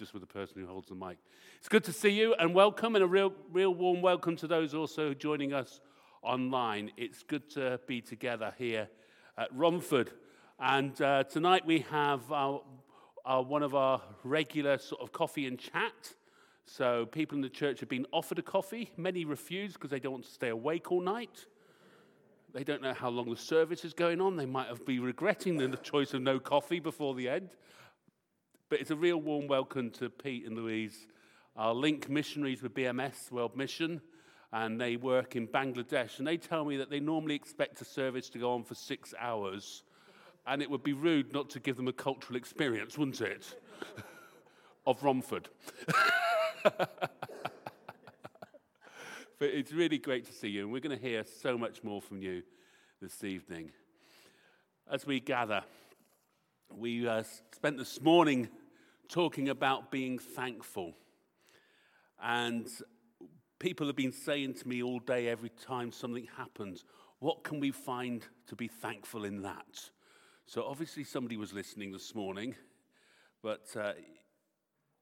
just with the person who holds the mic. It's good to see you and welcome, and a real, real warm welcome to those also joining us online. It's good to be together here at Romford. And uh, tonight we have our, our, one of our regular sort of coffee and chat. So people in the church have been offered a coffee. Many refuse because they don't want to stay awake all night. They don't know how long the service is going on. They might have been regretting the choice of no coffee before the end. But it's a real warm welcome to Pete and Louise, our link missionaries with BMS World Mission and they work in Bangladesh. And they tell me that they normally expect a service to go on for six hours, and it would be rude not to give them a cultural experience, wouldn't it? of Romford. but it's really great to see you, and we're going to hear so much more from you this evening. As we gather, we uh, spent this morning talking about being thankful. And people have been saying to me all day, every time something happens, what can we find to be thankful in that? So, obviously, somebody was listening this morning, but uh,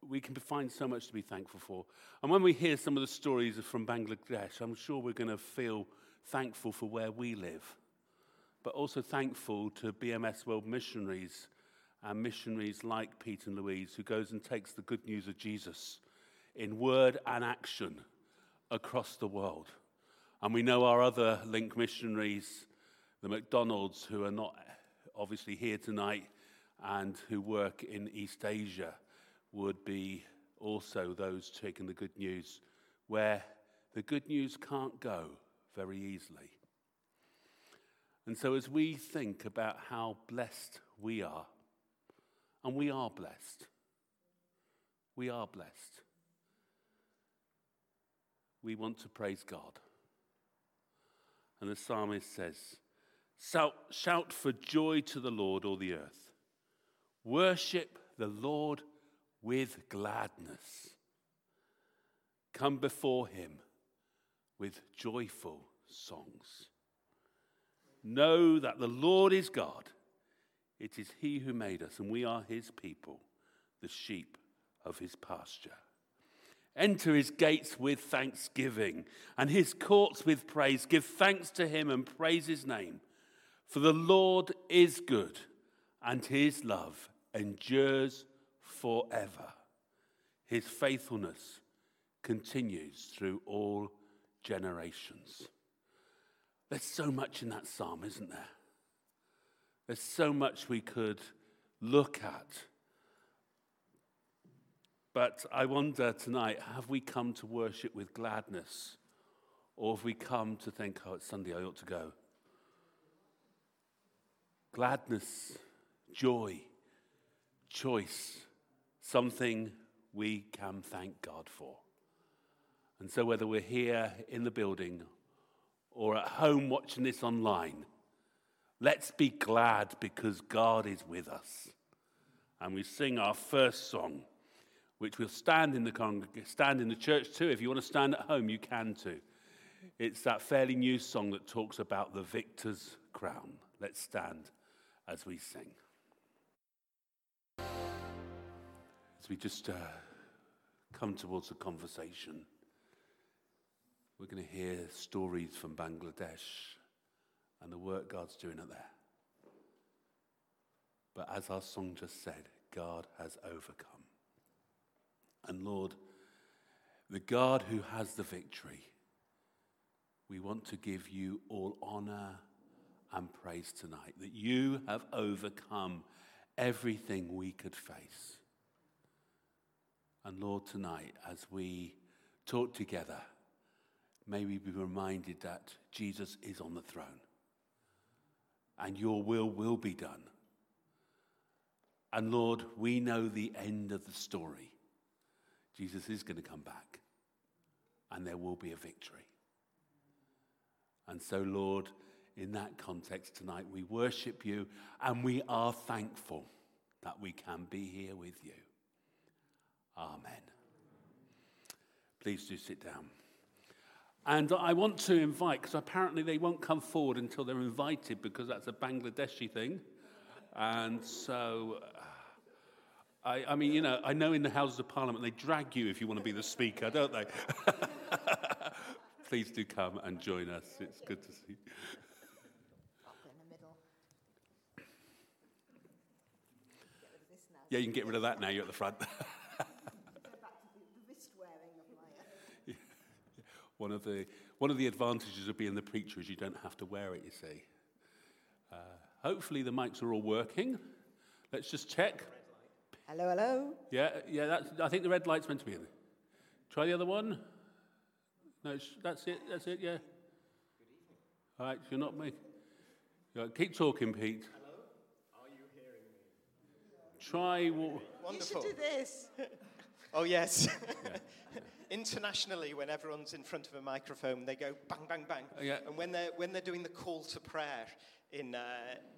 we can find so much to be thankful for. And when we hear some of the stories from Bangladesh, I'm sure we're going to feel thankful for where we live, but also thankful to BMS World Missionaries and missionaries like Pete and Louise, who goes and takes the good news of Jesus in word and action across the world. And we know our other link missionaries, the McDonalds, who are not obviously here tonight and who work in East Asia, would be also those taking the good news where the good news can't go very easily. And so, as we think about how blessed we are, and we are blessed, we are blessed we want to praise God. And the psalmist says, Shout for joy to the Lord, all the earth. Worship the Lord with gladness. Come before him with joyful songs. Know that the Lord is God. It is he who made us, and we are his people, the sheep of his pasture. Enter his gates with thanksgiving and his courts with praise. Give thanks to him and praise his name. For the Lord is good and his love endures forever. His faithfulness continues through all generations. There's so much in that psalm, isn't there? There's so much we could look at but I wonder tonight have we come to worship with gladness? Or have we come to think, oh, it's Sunday, I ought to go? Gladness, joy, choice, something we can thank God for. And so, whether we're here in the building or at home watching this online, let's be glad because God is with us. And we sing our first song which we'll stand in the stand in the church too. If you want to stand at home, you can too. It's that fairly new song that talks about the victor's crown. Let's stand as we sing. As we just uh, come towards the conversation, we're going to hear stories from Bangladesh and the work God's doing up there. But as our song just said, God has overcome. And Lord, the God who has the victory, we want to give you all honor and praise tonight that you have overcome everything we could face. And Lord, tonight, as we talk together, may we be reminded that Jesus is on the throne and your will will be done. And Lord, we know the end of the story. Jesus is going to come back and there will be a victory. And so, Lord, in that context tonight, we worship you and we are thankful that we can be here with you. Amen. Please do sit down. And I want to invite, because apparently they won't come forward until they're invited, because that's a Bangladeshi thing. And so uh, I, I mean, you know, I know in the Houses of Parliament they drag you if you want to be the Speaker, don't they? Please do come and join us. It's good to see you. Yeah, you can get rid of that now. You're at the front. one of the one of the advantages of being the preacher is you don't have to wear it. You see. Uh, hopefully the mics are all working. Let's just check. Hello, hello. Yeah, yeah. That's, I think the red light's meant to be in. Try the other one. No, that's it. That's it. Yeah. Good evening. All right. You're not me. Keep talking, Pete. Hello. Are you hearing me? Try. Wonderful. You should do this. oh, yes. Internationally, when everyone's in front of a microphone, they go bang, bang, bang. Yeah. And when they're, when they're doing the call to prayer in, uh,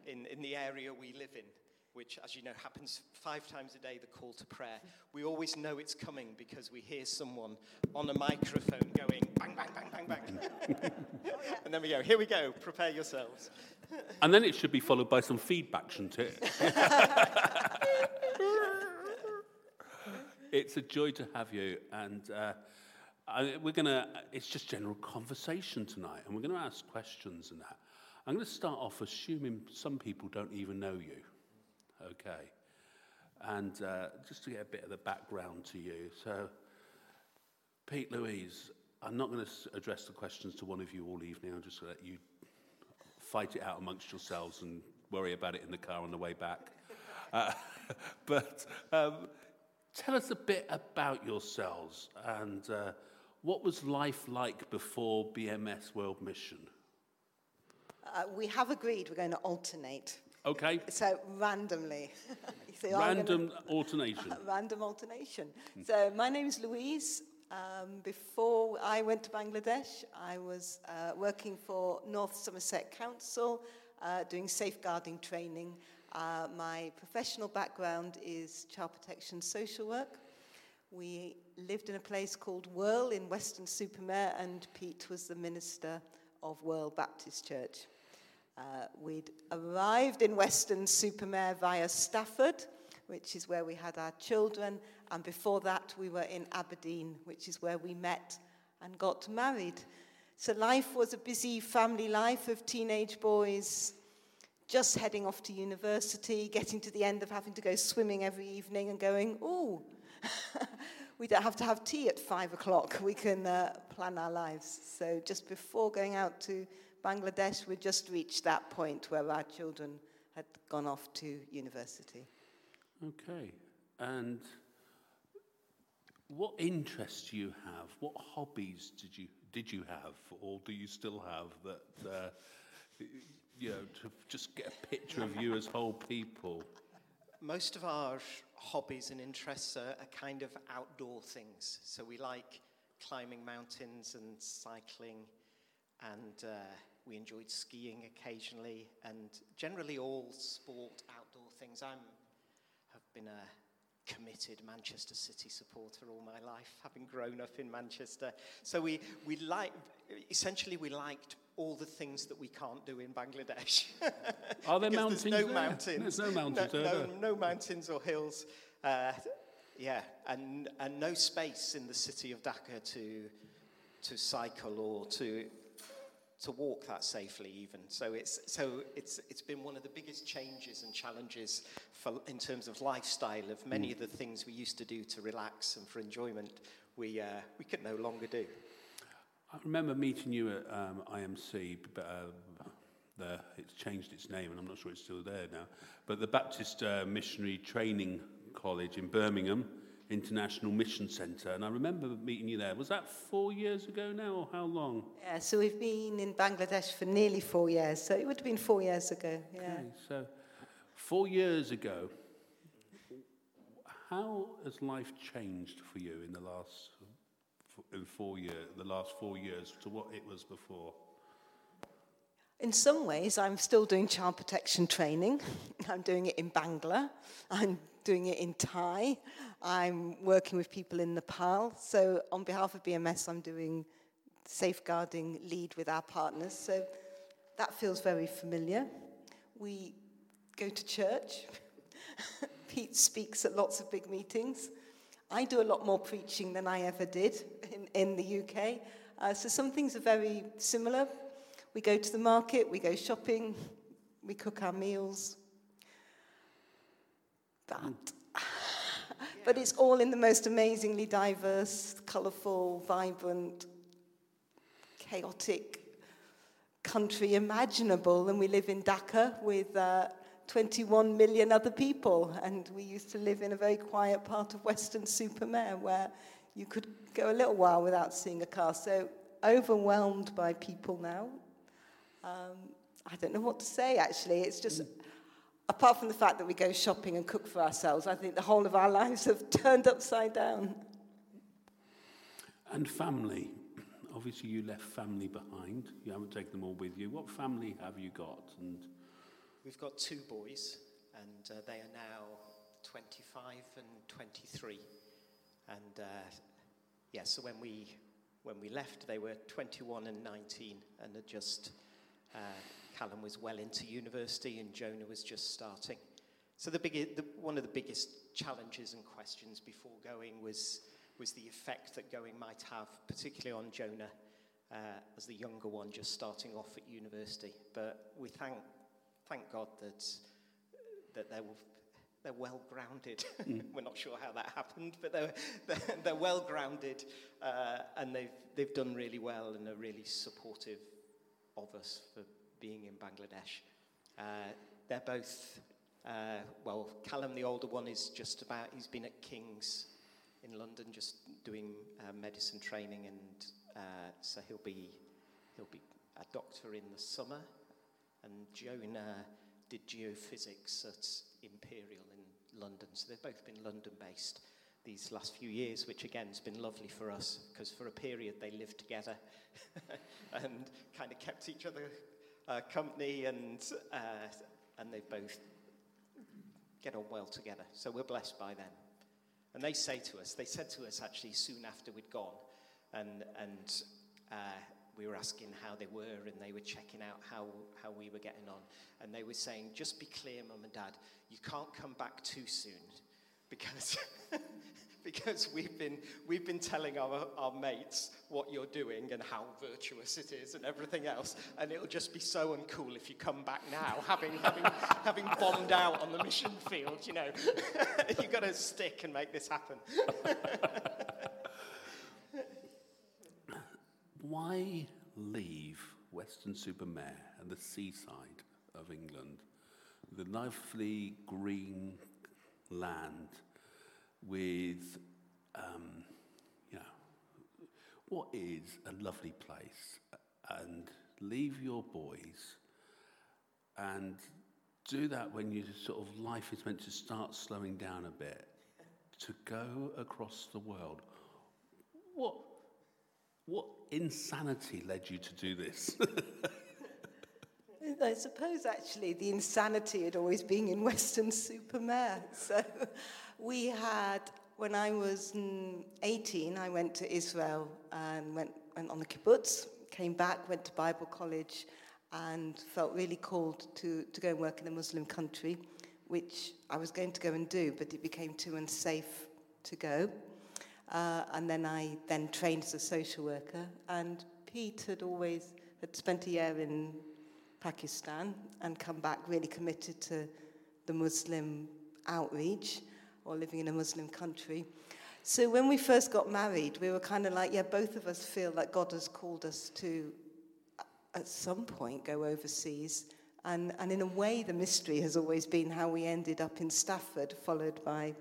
in, in the area we live in, which, as you know, happens five times a day, the call to prayer. We always know it's coming because we hear someone on a microphone going bang, bang, bang, bang, bang. and then we go, here we go, prepare yourselves. and then it should be followed by some feedback, shouldn't it? it's a joy to have you. And uh, we're going to, it's just general conversation tonight. And we're going to ask questions and that. I'm going to start off assuming some people don't even know you. Okay. And uh, just to get a bit of the background to you. So, Pete Louise, I'm not going to address the questions to one of you all evening. I'm just going to let you fight it out amongst yourselves and worry about it in the car on the way back. Uh, but um, tell us a bit about yourselves and uh, what was life like before BMS World Mission? Uh, we have agreed we're going to alternate. Okay. So randomly. so random gonna, alternation. random alternation. So my name is Louise. Um, before I went to Bangladesh, I was uh, working for North Somerset Council, uh, doing safeguarding training. Uh, my professional background is child protection social work. We lived in a place called Worle in Weston-super-Mare, and Pete was the minister of Worle Baptist Church. Uh, we'd arrived in Weston-super-Mare via Stafford, which is where we had our children, and before that we were in Aberdeen, which is where we met and got married. So life was a busy family life of teenage boys just heading off to university, getting to the end of having to go swimming every evening and going, oh, we don't have to have tea at five o'clock. We can uh, plan our lives. So just before going out to Bangladesh, we just reached that point where our children had gone off to university. Okay. And what interests do you have? What hobbies did you did you have, or do you still have that? Uh, you know, to just get a picture of you as whole people. Most of our hobbies and interests are, are kind of outdoor things. So we like climbing mountains and cycling and uh, we enjoyed skiing occasionally, and generally all sport, outdoor things. I'm have been a committed Manchester City supporter all my life, having grown up in Manchester. So we we like essentially we liked all the things that we can't do in Bangladesh. Are there mountains? There's no there? mountains. There's no mountains. No, no, no mountains or hills. Uh, yeah, and and no space in the city of Dhaka to to cycle or to to walk that safely even. So it's, so it's, it's been one of the biggest changes and challenges for, in terms of lifestyle of many mm. of the things we used to do to relax and for enjoyment we, uh, we could no longer do. I remember meeting you at um, IMC, but uh, the, it's changed its name and I'm not sure it's still there now, but the Baptist uh, Missionary Training College in Birmingham, International Mission Centre, and I remember meeting you there. Was that four years ago now, or how long? Yeah, so we've been in Bangladesh for nearly four years, so it would have been four years ago. Yeah. Okay, so four years ago, how has life changed for you in the last in four years, the last four years, to what it was before? In some ways, I'm still doing child protection training. I'm doing it in Bangla. I'm doing it in Thai. I'm working with people in Nepal. So, on behalf of BMS, I'm doing safeguarding lead with our partners. So, that feels very familiar. We go to church Pete speaks at lots of big meetings. I do a lot more preaching than I ever did in, in the UK. Uh, so some things are very similar. We go to the market, we go shopping, we cook our meals. But, but it's all in the most amazingly diverse, colourful, vibrant, chaotic country imaginable. And we live in Dhaka with uh, 21 million other people. And we used to live in a very quiet part of Weston-super-Mare where you could go a little while without seeing a car. So overwhelmed by people now. Um, I don't know what to say, actually. It's just, apart from the fact that we go shopping and cook for ourselves, I think the whole of our lives have turned upside down. And family. Obviously, you left family behind. You haven't taken them all with you. What family have you got? And We've got two boys, and uh, they are now 25 and 23. And uh, yeah, so when we when we left, they were 21 and 19, and had just uh, Callum was well into university, and Jonah was just starting. So the, big, the one of the biggest challenges and questions before going was was the effect that going might have, particularly on Jonah. Uh, as the younger one just starting off at university. But we thank thank God that, that they're, they're well grounded. Mm. We're not sure how that happened, but they're, they're, they're well grounded uh, and they've, they've done really well and are really supportive of us for being in Bangladesh. Uh, they're both, uh, well, Callum, the older one, is just about, he's been at King's in London just doing uh, medicine training, and uh, so he'll be, he'll be a doctor in the summer and Jonah did geophysics at Imperial in London. So they've both been London based these last few years, which again has been lovely for us because for a period they lived together and kind of kept each other uh, company and, uh, and they both get on well together. So we're blessed by them. And they say to us, they said to us actually soon after we'd gone, and, and uh, we were asking how they were and they were checking out how, how we were getting on. And they were saying, just be clear, mum and dad, you can't come back too soon because, because we've, been, we've been telling our, our mates what you're doing and how virtuous it is and everything else. And it'll just be so uncool if you come back now, having, having, having bombed out on the mission field, you know. You've got to stick and make this happen. Why leave Weston-super-Mare and the seaside of England, the lovely green land with, um, you know, what is a lovely place, and leave your boys and do that when you sort of life is meant to start slowing down a bit to go across the world. What what insanity led you to do this? I suppose actually the insanity had always been in Weston-super-Mare. So we had, when I was mm, 18, I went to Israel and went, went on the kibbutz, came back, went to Bible college, and felt really called to, to go and work in a Muslim country, which I was going to go and do, but it became too unsafe to go. Uh, and then I then trained as a social worker. And Pete had always had spent a year in Pakistan and come back really committed to the Muslim outreach or living in a Muslim country. So when we first got married, we were kind of like, yeah, both of us feel that God has called us to, at some point, go overseas. And, and in a way, the mystery has always been how we ended up in Stafford, followed by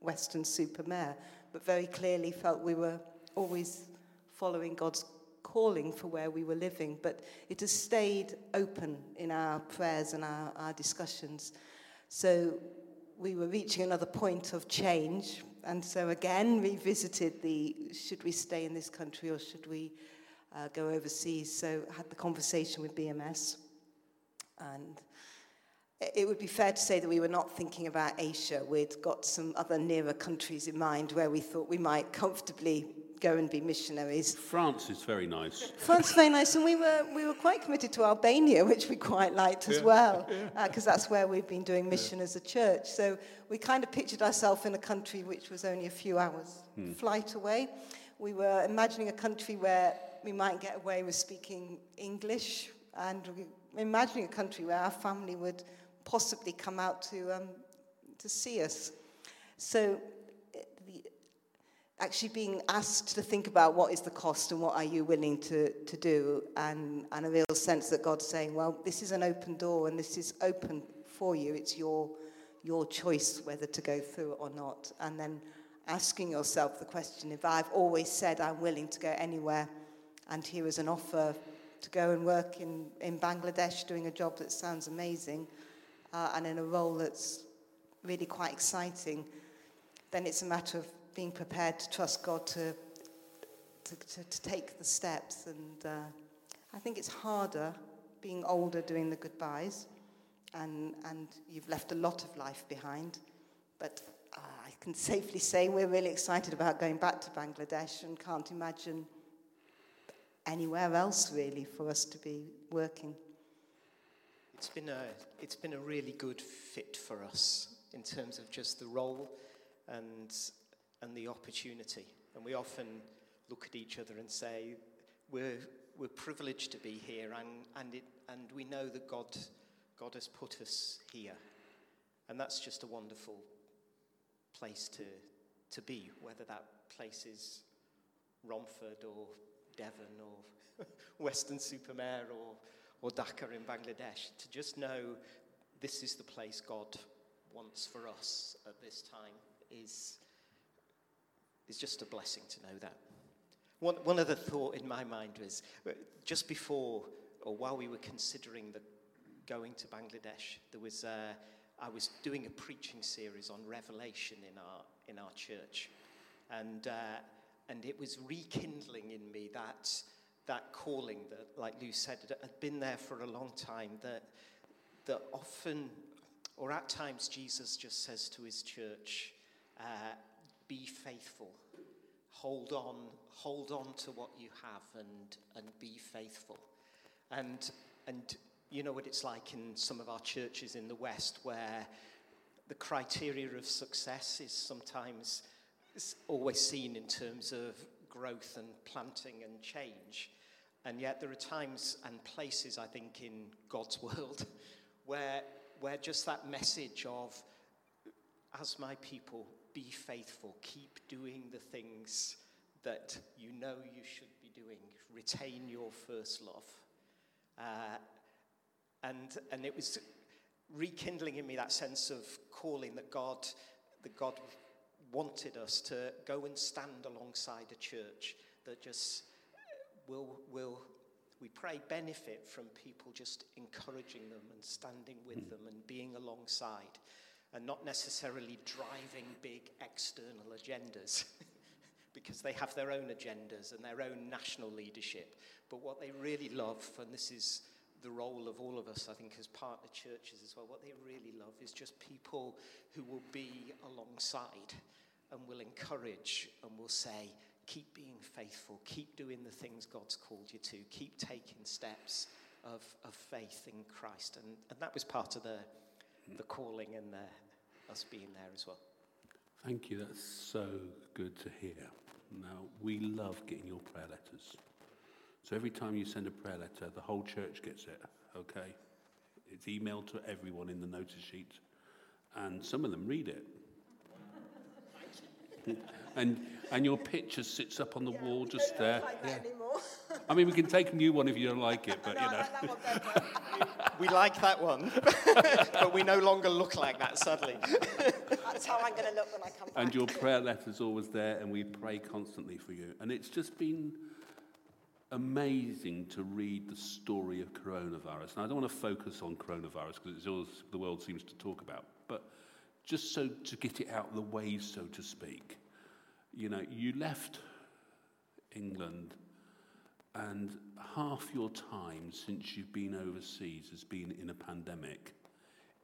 Weston-super-Mare but very clearly felt we were always following God's calling for where we were living. But it has stayed open in our prayers and our, our discussions. So we were reaching another point of change. And so again, revisited the should we stay in this country or should we uh, go overseas? So had the conversation with BMS. And it would be fair to say that we were not thinking about Asia. We'd got some other nearer countries in mind where we thought we might comfortably go and be missionaries. France is very nice. France is very nice, and we were, we were quite committed to Albania, which we quite liked as Yeah, well, because uh, that's where we've been doing mission as a church. So we kind of pictured ourselves in a country which was only a few hours flight away. We were imagining a country where we might get away with speaking English, and we imagining a country where our family would possibly come out to, um, to see us. So eh, the, actually being asked to think about what is the cost and what are you willing to, to do, and, and a real sense that God's saying, well, this is an open door and this is open for you. It's your, your choice whether to go through it or not. And then asking yourself the question if I've always said I'm willing to go anywhere, and here is an offer to go and work in, in Bangladesh doing a job that sounds amazing uh, and in a role that's really quite exciting, then it's a matter of being prepared to trust God to, to, to, to take the steps. And uh, I think it's harder being older doing the goodbyes, and, and you've left a lot of life behind. But uh, I can safely say we're really excited about going back to Bangladesh and can't imagine anywhere else really for us to be working. It's been a, it's been a really good fit for us in terms of just the role and, and the opportunity. And we often look at each other and say, we're, we're privileged to be here, and, and, it, and we know that God, God has put us here. And that's just a wonderful place to, to be, whether that place is Romford or Devon or Weston-super-Mare or, or Dhaka in Bangladesh, to just know this is the place God wants for us at this time is, is just a blessing to know that. One, one other thought in my mind was uh, just before or while we were considering the going to Bangladesh, there was uh, I was doing a preaching series on Revelation in our in our church, and uh, and it was rekindling in me that that calling that, like Lou said, had been there for a long time. That that often, or at times, Jesus just says to his church, uh, "Be faithful." hold on, hold on to what you have and, and be faithful. And, and you know what it's like in some of our churches in the West where the criteria of success is sometimes always seen in terms of growth and planting and change. And yet there are times and places, I think, in God's world where, where just that message of, as my people, be faithful, keep doing the things that you know you should be doing, retain your first love. Uh, and, and it was rekindling in me that sense of calling that God, that God wanted us to go and stand alongside a church that just will, will we pray, benefit from people just encouraging them and standing with hmm. them and being alongside and not necessarily driving big external agendas because they have their own agendas and their own national leadership. But what they really love, and this is the role of all of us, I think, as partner churches as well, what they really love is just people who will be alongside and will encourage and will say, keep being faithful, keep doing the things God's called you to, keep taking steps of, of faith in Christ. And, and that was part of the, the calling and the, us being there as well. Thank you. That's so good to hear. Now, we love getting your prayer letters. So every time you send a prayer letter, the whole church gets it, okay? It's emailed to everyone in the notice sheet, and some of them read it. and, and your picture sits up on the wall just there. Yeah. I mean, we can take a new one if you don't like it, but you know. We like that one, but we no longer look like that, sadly. That's how I'm going to look when I come back. And your prayer letter's always there, and we pray constantly for you. And it's just been amazing to read the story of coronavirus. And I don't want to focus on coronavirus because it's all the world seems to talk about, but just so to get it out of the way, so to speak. You know, you left England, and half your time since you've been overseas has been in a pandemic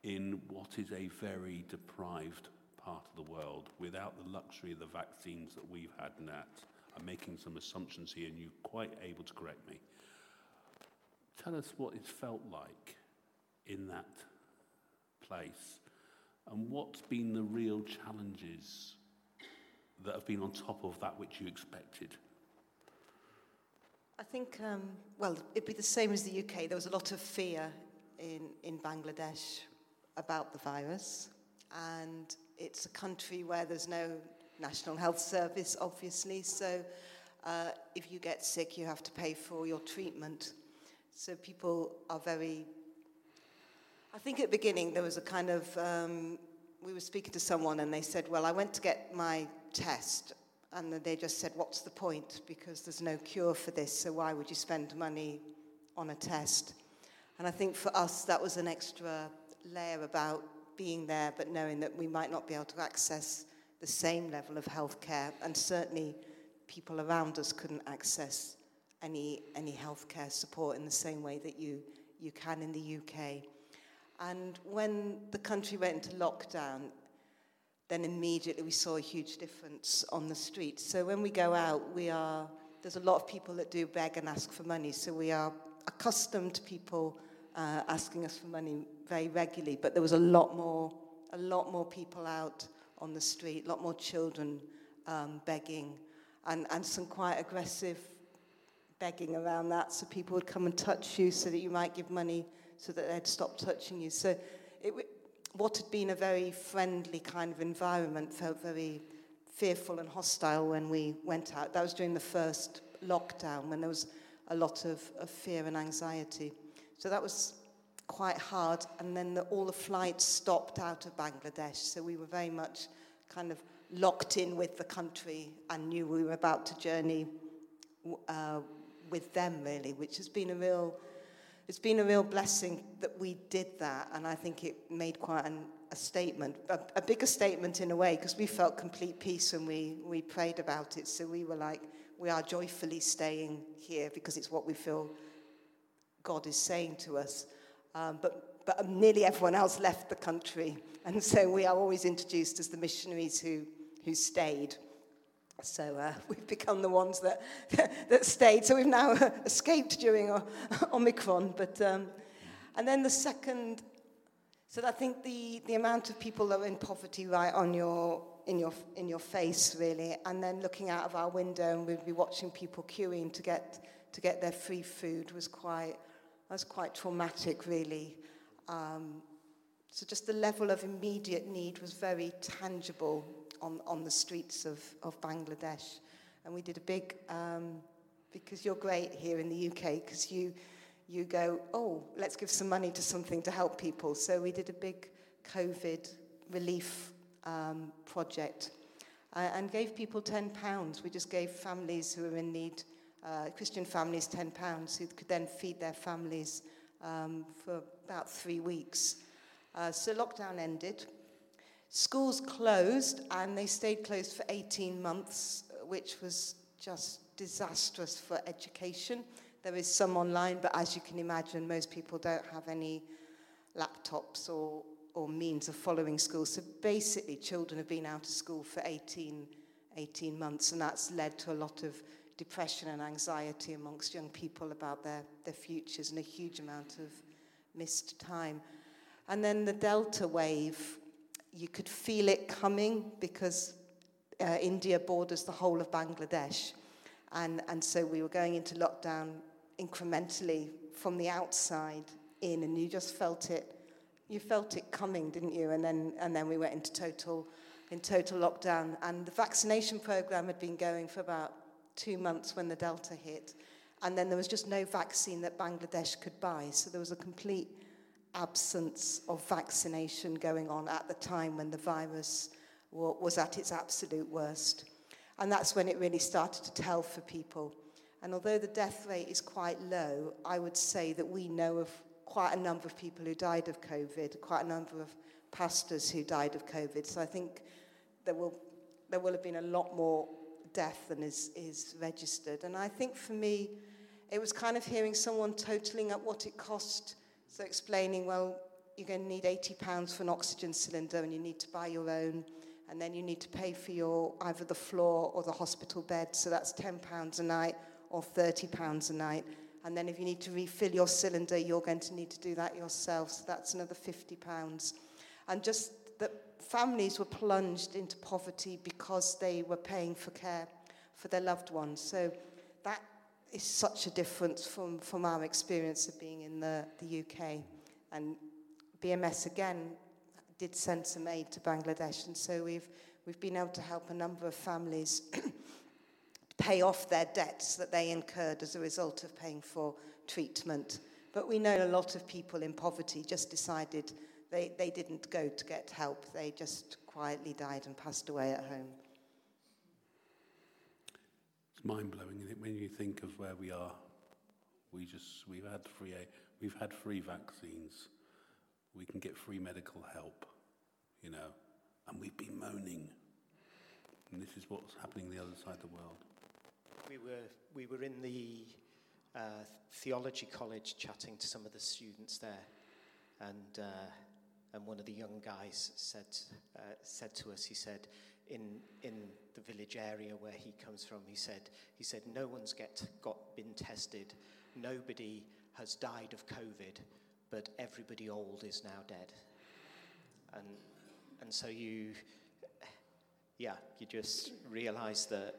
in what is a very deprived part of the world without the luxury of the vaccines that we've had that. I'm making some assumptions here, and you're quite able to correct me. Tell us what it felt like in that place and what's been the real challenges that have been on top of that which you expected. I think, um, well, it'd be the same as the UK. There was a lot of fear in, in Bangladesh about the virus, and it's a country where there's no National Health Service, obviously, so uh, if you get sick, you have to pay for your treatment. So people are very. I think at the beginning there was a kind of. Um, we were speaking to someone and they said, Well, I went to get my test. And they just said, What's the point? Because there's no cure for this, so why would you spend money on a test? And I think for us, that was an extra layer about being there, but knowing that we might not be able to access the same level of healthcare, and certainly people around us couldn't access any, any healthcare support in the same way that you, you can in the UK. And when the country went into lockdown, then immediately we saw a huge difference on the street. So when we go out, we are, there's a lot of people that do beg and ask for money. So we are accustomed to people uh, asking us for money very regularly, but there was a lot more, a lot more people out on the street, a lot more children um, begging, and, and some quite aggressive begging around that. So people would come and touch you so that you might give money so that they'd stop touching you. So it, what had been a very friendly kind of environment felt very fearful and hostile when we went out. That was during the first lockdown when there was a lot of, of fear and anxiety. So that was quite hard. And then the, all the flights stopped out of Bangladesh. So we were very much kind of locked in with the country and knew we were about to journey uh, with them really, which has been a real, it's been a real blessing that we did that. And I think it made quite an, a statement, a, a bigger statement in a way, because we felt complete peace when we, we prayed about it. So we were like, we are joyfully staying here because it's what we feel God is saying to us. Um, but, but nearly everyone else left the country. And so we are always introduced as the missionaries who, who stayed. So uh, we've become the ones that, that stayed. So we've now escaped during Omicron. But, um, and then the second, so I think the, the amount of people that are in poverty right on your, in, your, in your face, really. And then looking out of our window and we'd be watching people queuing to get, to get their free food was quite, was quite traumatic, really. Um, so just the level of immediate need was very tangible on, on the streets of, of Bangladesh. And we did a big, um, because you're great here in the UK, because you, you go, oh, let's give some money to something to help people. So we did a big COVID relief um, project uh, and gave people £10. We just gave families who were in need, uh, Christian families, £10 who could then feed their families um, for about three weeks. Uh, so lockdown ended. Schools closed and they stayed closed for 18 months, which was just disastrous for education. There is some online, but as you can imagine, most people don't have any laptops or, or means of following school. So basically, children have been out of school for 18, 18 months, and that's led to a lot of depression and anxiety amongst young people about their, their futures and a huge amount of missed time. And then the Delta wave you could feel it coming because uh, India borders the whole of Bangladesh. And, and so we were going into lockdown incrementally from the outside in, and you just felt it. You felt it coming, didn't you? And then, and then we went into total, in total lockdown. And the vaccination program had been going for about two months when the Delta hit. And then there was just no vaccine that Bangladesh could buy. So there was a complete absence of vaccination going on at the time when the virus was at its absolute worst. And that's when it really started to tell for people. And although the death rate is quite low, I would say that we know of quite a number of people who died of COVID, quite a number of pastors who died of COVID. So I think there will, there will have been a lot more death than is, is registered. And I think for me, it was kind of hearing someone totaling up what it cost so explaining, well, you're going to need 80 pounds for an oxygen cylinder and you need to buy your own and then you need to pay for your either the floor or the hospital bed. So that's £10 a night or £30 a night. And then if you need to refill your cylinder, you're going to need to do that yourself. So that's another £50. And just families were plunged into poverty because they were paying for care for their loved ones. So that is such a difference from, from our experience of being in the, the UK. And BMS again did send some aid to Bangladesh, and so we've, we've been able to help a number of families pay off their debts that they incurred as a result of paying for treatment. But we know a lot of people in poverty just decided they, they didn't go to get help, they just quietly died and passed away at home. It's mind blowing, isn't it, when you think of where we are? We just, we've had free, we've had free vaccines. We can get free medical help you know, and we've been moaning. And this is what's happening the other side of the world. We were, we were in the uh, theology college chatting to some of the students there, and, uh, and one of the young guys said, uh, said to us, he said, in, in the village area where he comes from, he said, he said no one's get, got, been tested, nobody has died of COVID, but everybody old is now dead. And and so you, yeah, you just realize that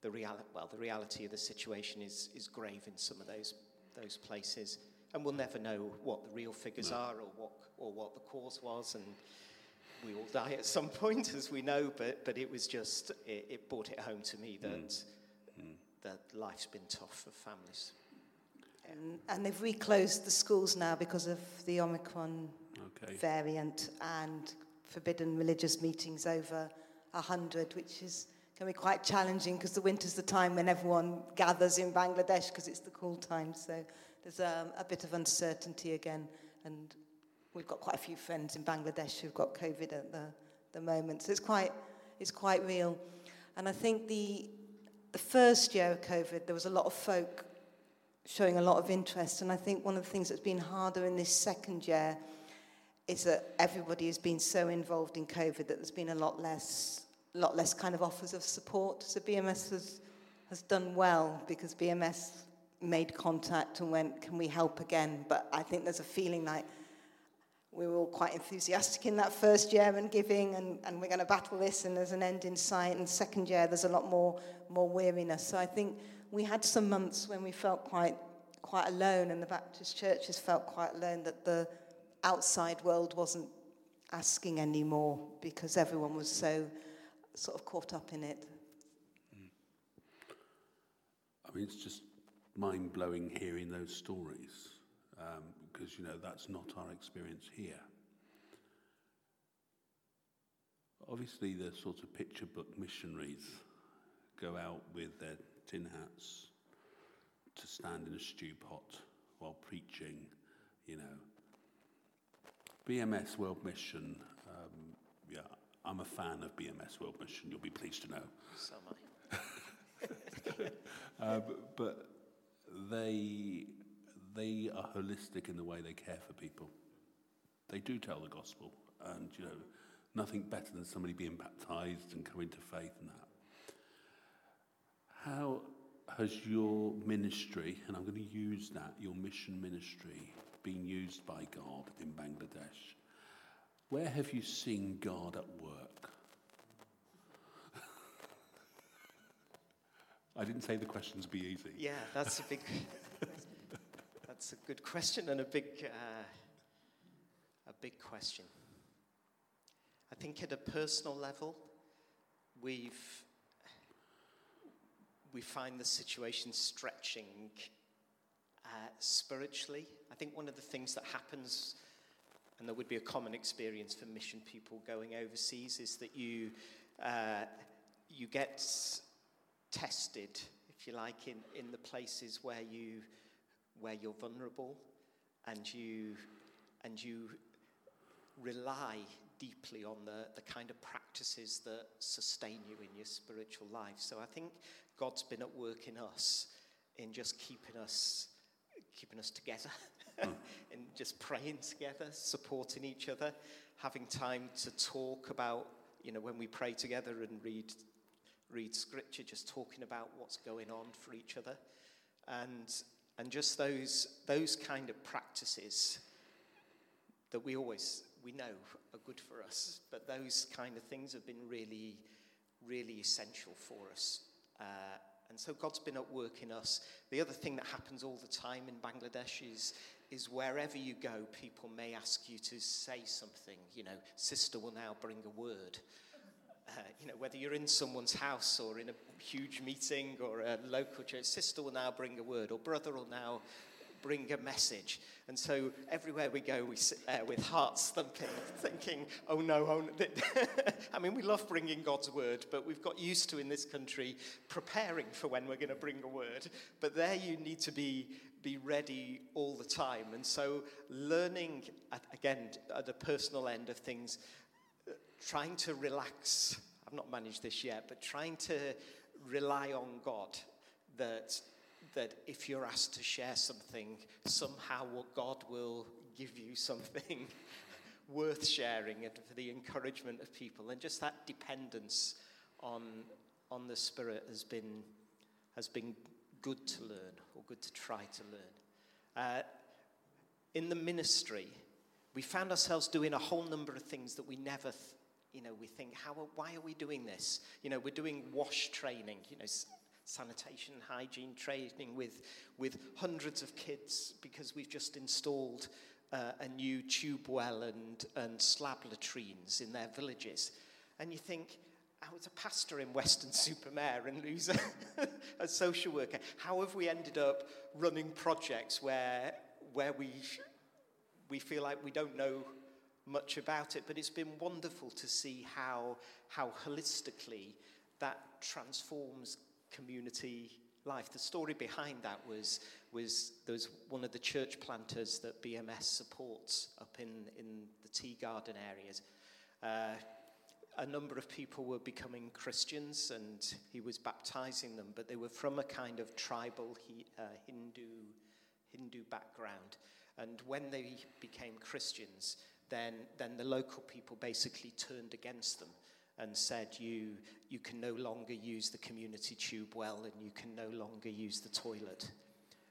the reality, well, the reality of the situation is, is grave in some of those, those places. And we'll never know what the real figures no. are or what, or what the cause was. And we all die at some point, as we know, but, but it was just, it, it brought it home to me that, mm. Mm. that life's been tough for families. And, and they've reclosed the schools now because of the Omicron okay. variant and forbidden religious meetings over 100, which is can be quite challenging because the winter's the time when everyone gathers in Bangladesh because it's the cool time. So there's um, a bit of uncertainty again. And we've got quite a few friends in Bangladesh who've got COVID at the, the moment. So it's quite, it's quite real. And I think the, the first year of COVID, there was a lot of folk showing a lot of interest. And I think one of the things that's been harder in this second year is that everybody has been so involved in COVID that there's been a lot less, lot less kind of offers of support. So BMS has, has done well because BMS made contact and went, can we help again? But I think there's a feeling like we were all quite enthusiastic in that first year and giving and, and we're going to battle this and there's an end in sight. And second year, there's a lot more, more weariness. So I think we had some months when we felt quite, quite alone and the Baptist churches felt quite alone that the outside world wasn't asking anymore because everyone was so sort of caught up in it. Mm. I mean, it's just mind blowing hearing those stories um, because, you know, that's not our experience here. Obviously, the sort of picture book missionaries go out with their tin hats to stand in a stew pot while preaching, you know, BMS World Mission, um, yeah, I'm a fan of BMS World Mission, you'll be pleased to know. So am I. uh, but, but they, they are holistic in the way they care for people. They do tell the gospel, and you know, nothing better than somebody being baptized and coming to faith and that. How has your ministry, and I'm going to use that, your mission ministry, been used by God in Bangladesh. Where have you seen God at work? I didn't say the questions be easy. Yeah, that's a big, that's a good question and a big, uh, a big question. I think at a personal level, we've we find the situation stretching uh, spiritually. I think one of the things that happens, and that would be a common experience for mission people going overseas, is that you, uh, you get tested, if you like, in, in the places where, you, where you're vulnerable and you, and you rely deeply on the, the kind of practices that sustain you in your spiritual life. So I think God's been at work in us in just keeping us keeping us together hmm. and just praying together, supporting each other, having time to talk about you know, when we pray together and read, read scripture, just talking about what's going on for each other. And, and just those, those kind of practices that we always, we know are good for us, but those kind of things have been really, really essential for us. Uh, and so God's been at work in us. The other thing that happens all the time in Bangladesh is, is wherever you go, people may ask you to say something. You know, sister will now bring a word. Uh, you know, whether you're in someone's house or in a huge meeting or a local church, sister will now bring a word, or brother will now bring a message. And so everywhere we go, we sit there with hearts thumping, thinking, oh no, oh no. I mean, we love bringing God's word, but we've got used to in this country preparing for when we're going to bring a word. But there you need to be, be ready all the time. And so learning, at, again, at the personal end of things, trying to relax. I've not managed this yet, but trying to rely on God that that if you're asked to share something, somehow God will give you something worth sharing and for the encouragement of people. And just that dependence on, on the Spirit has been, has been good to learn or good to try to learn. Uh, in the ministry, we found ourselves doing a whole number of things that we never, th- you know, we think, how, why are we doing this? You know, we're doing wash training, you know, sanitation hygiene training with, with hundreds of kids because we've just installed uh, a new tube well and, and slab latrines in their villages. And you think, I was a pastor in Weston-super-Mare and who's a, a social worker. How have we ended up running projects where, where we, we feel like we don't know much about it? But it's been wonderful to see how, how holistically that transforms community life. The story behind that was, was there was one of the church planters that BMS supports up in, in the tea garden areas. Uh, a number of people were becoming Christians and he was baptizing them, but they were from a kind of tribal uh, Hindu, Hindu background. And when they became Christians, then, then the local people basically turned against them and said, you, you can no longer use the community tube well and you can no longer use the toilet.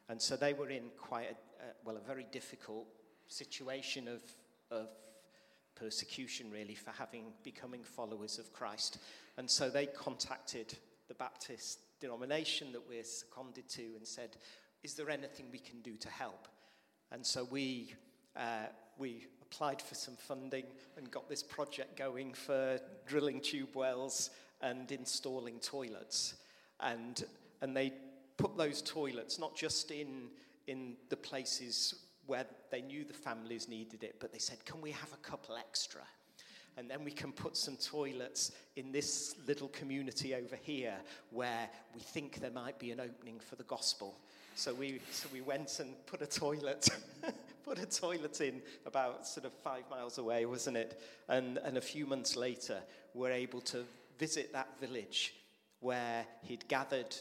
And so they were in quite a, uh, well, a very difficult situation of, of persecution, really, for having becoming followers of Christ. And so they contacted the Baptist denomination that we're seconded to and said, Is there anything we can do to help? And so we, uh, we applied for some funding and got this project going for drilling tube wells and installing toilets. And, and they put those toilets not just in, in the places where they knew the families needed it, but they said, Can we have a couple extra? And then we can put some toilets in this little community over here where we think there might be an opening for the gospel. So we, so we went and put a toilet put a toilet in about sort of five miles away, wasn't it? And, and a few months later, we're able to visit that village where he'd gathered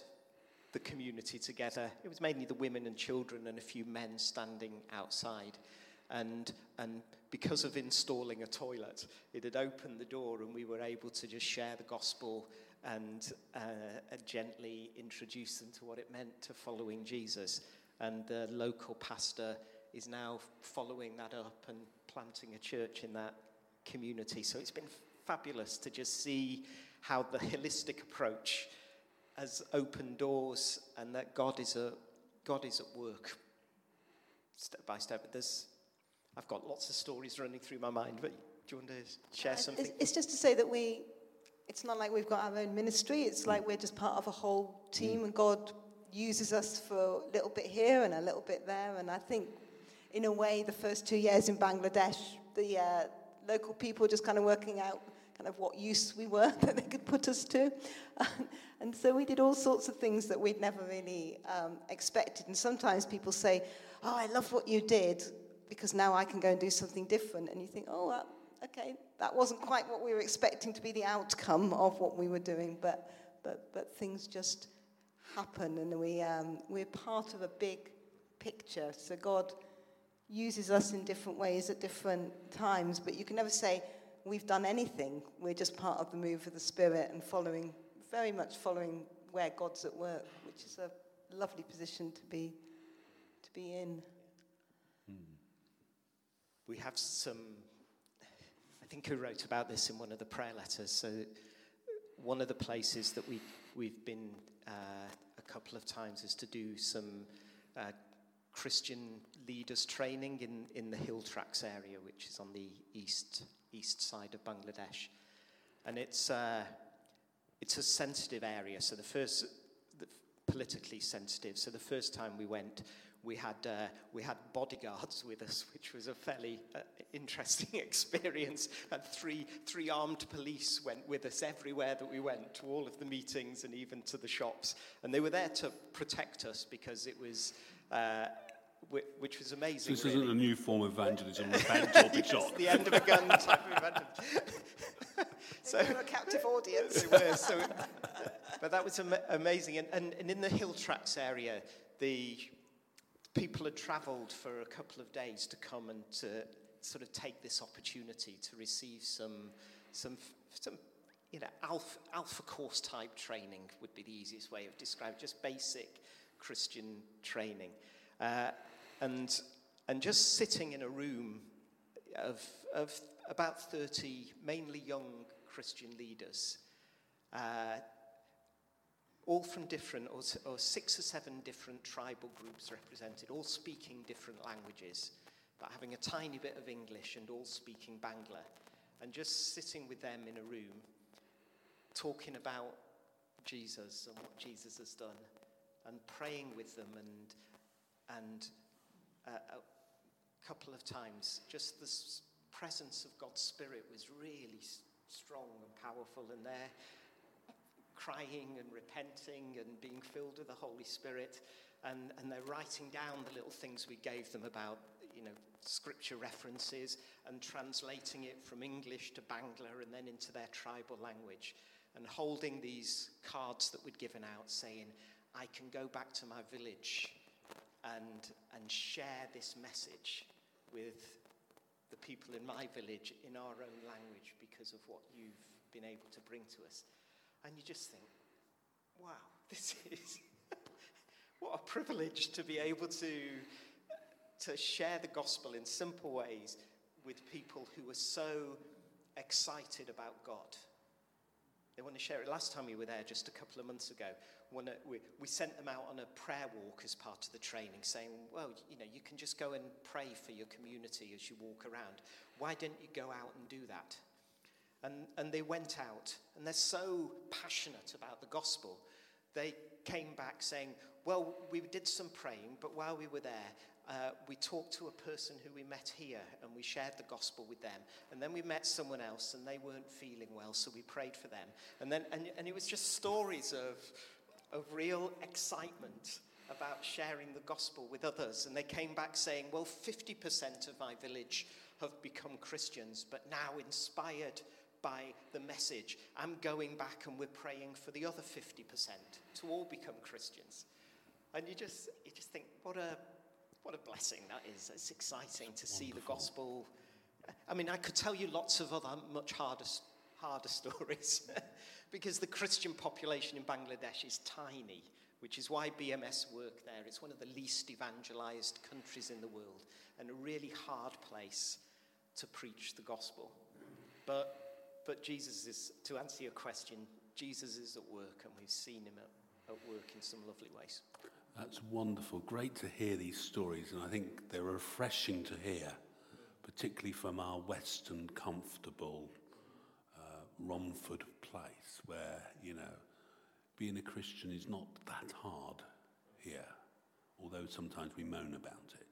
the community together. It was mainly the women and children and a few men standing outside. And, and because of installing a toilet, it had opened the door and we were able to just share the gospel and, uh, and gently introduce them to what it meant to following Jesus. And the local pastor is now following that up and planting a church in that community. So it's been fabulous to just see how the holistic approach has opened doors and that God is, a, God is at work step by step. But there's, I've got lots of stories running through my mind, but do you want to share something? It's just to say that we, it's not like we've got our own ministry, it's like we're just part of a whole team, mm. and God uses us for a little bit here and a little bit there. And I think in a way, the first two years in Bangladesh, the uh, local people just kind of working out kind of what use we were that they could put us to. and so we did all sorts of things that we'd never really um, expected. And sometimes people say, Oh, I love what you did because now I can go and do something different. And you think, Oh, okay, that wasn't quite what we were expecting to be the outcome of what we were doing. But, but, but things just happen, and we, um, we're part of a big picture. So God uses us in different ways at different times, but you can never say, we've done anything. We're just part of the move of the Spirit and following, very much following where God's at work, which is a lovely position to be, to be in. We have some, I think who wrote about this in one of the prayer letters. So, one of the places that we, we've been uh, a couple of times is to do some uh, Christian leaders training in, in the hill tracts area, which is on the east, east side of Bangladesh. And it's, uh, it's a sensitive area. So, the first, the, politically sensitive. So, the first time we went, we had, uh, we had bodyguards with us, which was a fairly uh, interesting experience. And three, three armed police went with us everywhere that we went, to all of the meetings and even to the shops. And they were there to protect us because it was, uh, which was amazing. This really. isn't a new form of evangelism, repent or be shot. the end of a gun type of evangelism. So, a captive audience. It was, so, but that was am- amazing. And, and, and in the hill tracts area, the people had travelled for a couple of days to come and to sort of take this opportunity to receive some, some, some you know, alpha, alpha course type training would be the easiest way of describing just basic Christian training. Uh, and, and just sitting in a room of, of about 30 mainly young Christian leaders, uh, all from different, or, or six or seven different tribal groups represented, all speaking different languages, but having a tiny bit of English and all speaking Bangla. And just sitting with them in a room, talking about Jesus and what Jesus has done, and praying with them, and, and uh, a couple of times, just the presence of God's Spirit was really strong and powerful, and there crying and repenting and being filled with the Holy Spirit. And, and they're writing down the little things we gave them about, you know, scripture references and translating it from English to Bangla and then into their tribal language. And holding these cards that we'd given out saying, I can go back to my village and, and share this message with the people in my village in our own language because of what you've been able to bring to us. And you just think, wow, this is what a privilege to be able to, to share the gospel in simple ways with people who are so excited about God. They want to share it. Last time we were there, just a couple of months ago, when we, we sent them out on a prayer walk as part of the training, saying, well, you know, you can just go and pray for your community as you walk around. Why didn't you go out and do that? And, and they went out, and they're so passionate about the gospel. They came back saying, Well, we did some praying, but while we were there, uh, we talked to a person who we met here and we shared the gospel with them. And then we met someone else and they weren't feeling well, so we prayed for them. And, then, and, and it was just stories of, of real excitement about sharing the gospel with others. And they came back saying, Well, 50% of my village have become Christians, but now inspired by the message. I'm going back and we're praying for the other 50% to all become Christians. And you just, you just think, what a, what a blessing that is. It's exciting to see the gospel. I mean, I could tell you lots of other much harder, harder stories because the Christian population in Bangladesh is tiny, which is why BMS work there. It's one of the least evangelized countries in the world and a really hard place to preach the gospel. But but Jesus is, to answer your question, Jesus is at work, and we've seen him at, at work in some lovely ways. That's wonderful. Great to hear these stories, and I think they're refreshing to hear, particularly from our Western, comfortable Romford place, where, you know, being a Christian is not that hard here, although sometimes we moan about it.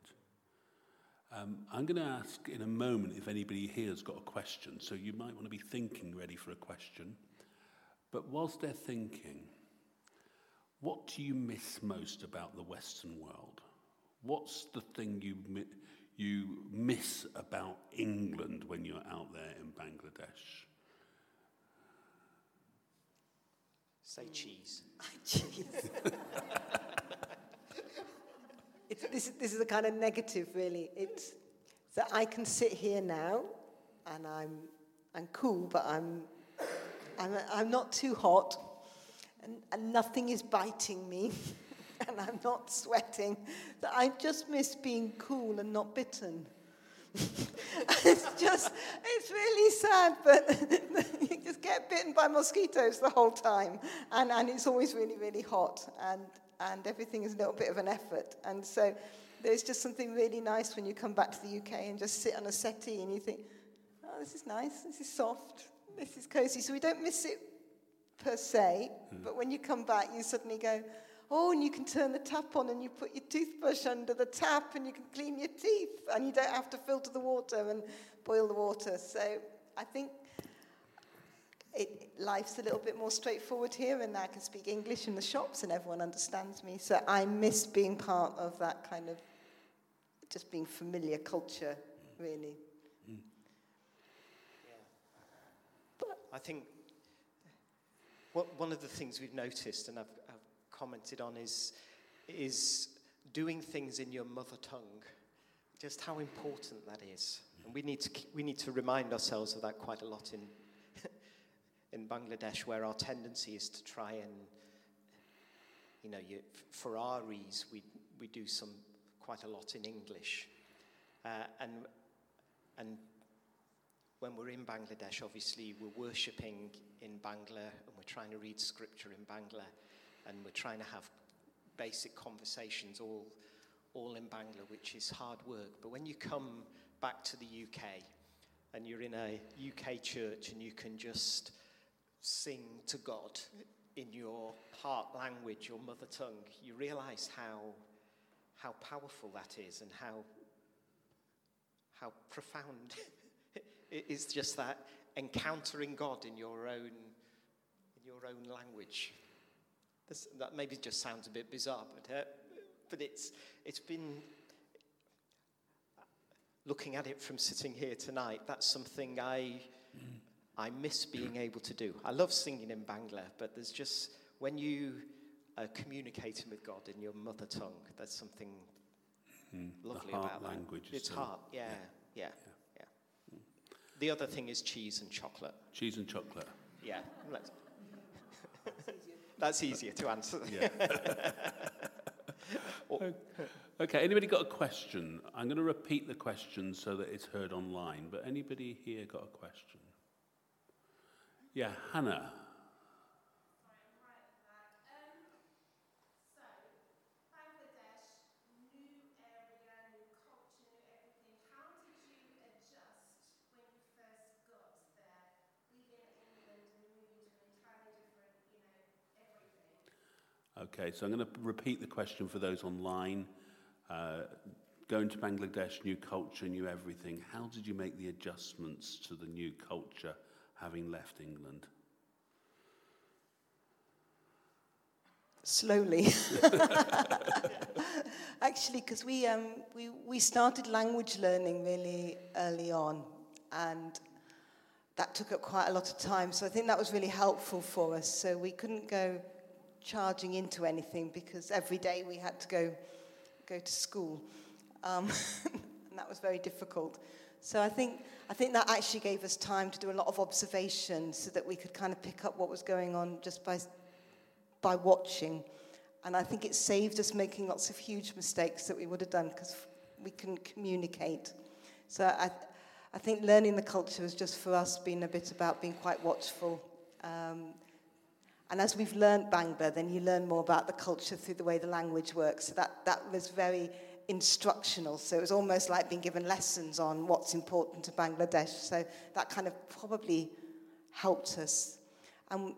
Um, I'm going to ask in a moment if anybody here has got a question, so you might want to be thinking ready for a question. But whilst they're thinking, what do you miss most about the Western world? What's the thing you, you miss about England when you're out there in Bangladesh? Say cheese. cheese. this, this is a kind of negative, really. It's that I can sit here now and I'm, I'm cool, but I'm, I'm, I'm not too hot, and, and nothing is biting me, and I'm not sweating. That I just miss being cool and not bitten. It's just, it's really sad, but you just get bitten by mosquitoes the whole time. And, and it's always really, really hot. And, and everything is a little bit of an effort. And so there's just something really nice when you come back to the UK and just sit on a settee and you think, oh, this is nice, this is soft, this is cozy. So we don't miss it per se, mm. but when you come back, you suddenly go, Oh, and you can turn the tap on and you put your toothbrush under the tap and you can clean your teeth and you don't have to filter the water and boil the water. So I think it, life's a little bit more straightforward here and I can speak English in the shops and everyone understands me. So I miss being part of that kind of just being familiar culture, really. I think one of the things we've noticed, and I've, commented on is, is doing things in your mother tongue, just how important that is. And we need to, we need to remind ourselves of that quite a lot in, in Bangladesh, where our tendency is to try and, you know, you, for our ease, we, we do some quite a lot in English. Uh, and, and when we're in Bangladesh, obviously, we're worshipping in Bangla and we're trying to read scripture in Bangla and we're trying to have basic conversations all, all in Bangla, which is hard work. But when you come back to the UK and you're in a UK church and you can just sing to God in your heart language, your mother tongue, you realize how, how powerful that is and how, how profound it is just that encountering God in your own, in your own language. This, that maybe just sounds a bit bizarre, but, uh, but it's, it's been, looking at it from sitting here tonight, that's something I, I miss being able to do. I love singing in Bangla, but there's just, when you are communicating with God in your mother tongue, there's something mm, lovely about language that. It's heart, yeah, yeah, yeah. yeah. The other thing is cheese and chocolate. Cheese and chocolate. Yeah. That's easier to answer. Yeah. okay, anybody got a question? I'm going to repeat the question so that it's heard online, but anybody here got a question? Yeah, Hannah. Okay, so I'm going to repeat the question for those online. Uh, going to Bangladesh, new culture, new everything. How did you make the adjustments to the new culture having left England? Slowly. Actually, because we, um, we, we started language learning really early on, and that took up quite a lot of time. So I think that was really helpful for us. So we couldn't go charging into anything because every day we had to go, go to school. Um, and that was very difficult. So I think, I think that actually gave us time to do a lot of observation so that we could kind of pick up what was going on just by, by watching. And I think it saved us making lots of huge mistakes that we would have done because we couldn't communicate. So I, I think learning the culture has just for us been a bit about being quite watchful um, and as we've learned Bangla, then you learn more about the culture through the way the language works. So that, that was very instructional. So it was almost like being given lessons on what's important to Bangladesh. So that kind of probably helped us. And,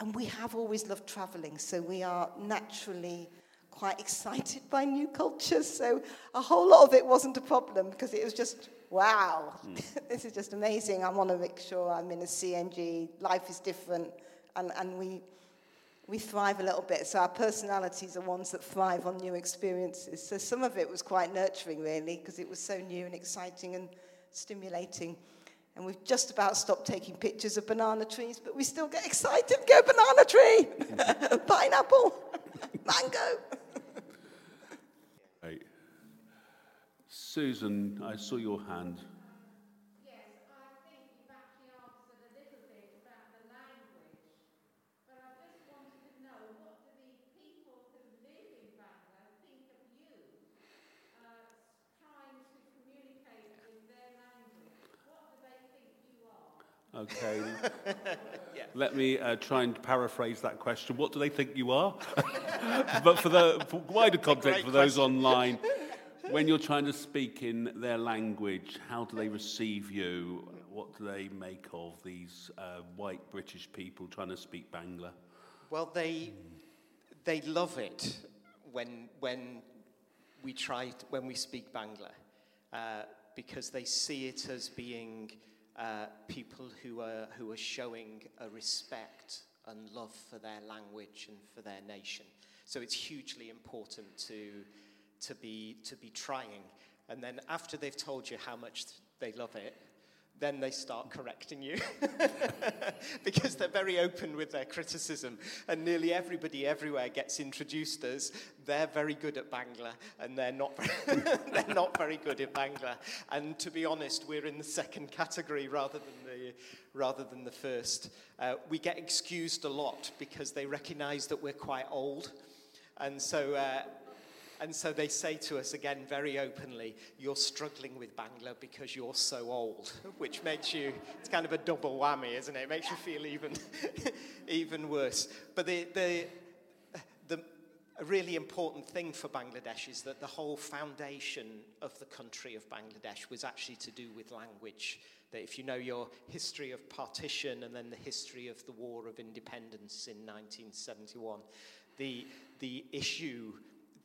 and we have always loved traveling. So we are naturally quite excited by new cultures. So a whole lot of it wasn't a problem because it was just, wow, mm. this is just amazing. I want to make sure I'm in a CNG. Life is different and, and we, we thrive a little bit. So our personalities are ones that thrive on new experiences. So some of it was quite nurturing, really, because it was so new and exciting and stimulating. And we've just about stopped taking pictures of banana trees, but we still get excited. Go banana tree, pineapple, mango. Right. Susan, I saw your hand. Okay. yeah. Let me uh, try and paraphrase that question. What do they think you are? but for the for wider context, for those question. online, when you're trying to speak in their language, how do they receive you? What do they make of these uh, white British people trying to speak Bangla? Well, they, they love it when, when we try, to, when we speak Bangla, uh, because they see it as being uh, people who are, who are showing a respect and love for their language and for their nation. So it's hugely important to, to, be, to be trying. And then after they've told you how much they love it, then they start correcting you because they're very open with their criticism. And nearly everybody everywhere gets introduced as they're very good at Bangla and they're not, they're not very good at Bangla. And to be honest, we're in the second category rather than the, rather than the first. Uh, we get excused a lot because they recognize that we're quite old. And so uh, and so they say to us again very openly, You're struggling with Bangla because you're so old, which makes you, it's kind of a double whammy, isn't it? It makes you feel even, even worse. But the, the, the really important thing for Bangladesh is that the whole foundation of the country of Bangladesh was actually to do with language. That if you know your history of partition and then the history of the War of Independence in 1971, the, the issue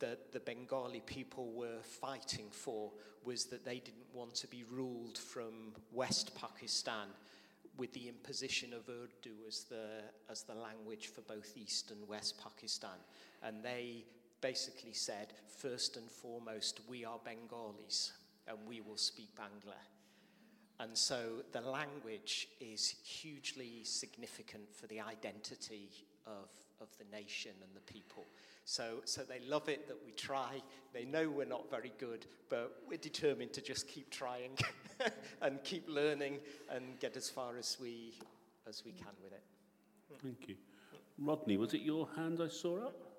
that the Bengali people were fighting for was that they didn't want to be ruled from West Pakistan with the imposition of Urdu as the, as the language for both East and West Pakistan. And they basically said, first and foremost, we are Bengalis and we will speak Bangla. And so the language is hugely significant for the identity of, of the nation and the people. So, so they love it that we try. They know we're not very good, but we're determined to just keep trying and keep learning and get as far as we, as we can with it. Thank you. Rodney, was it your hand I saw up?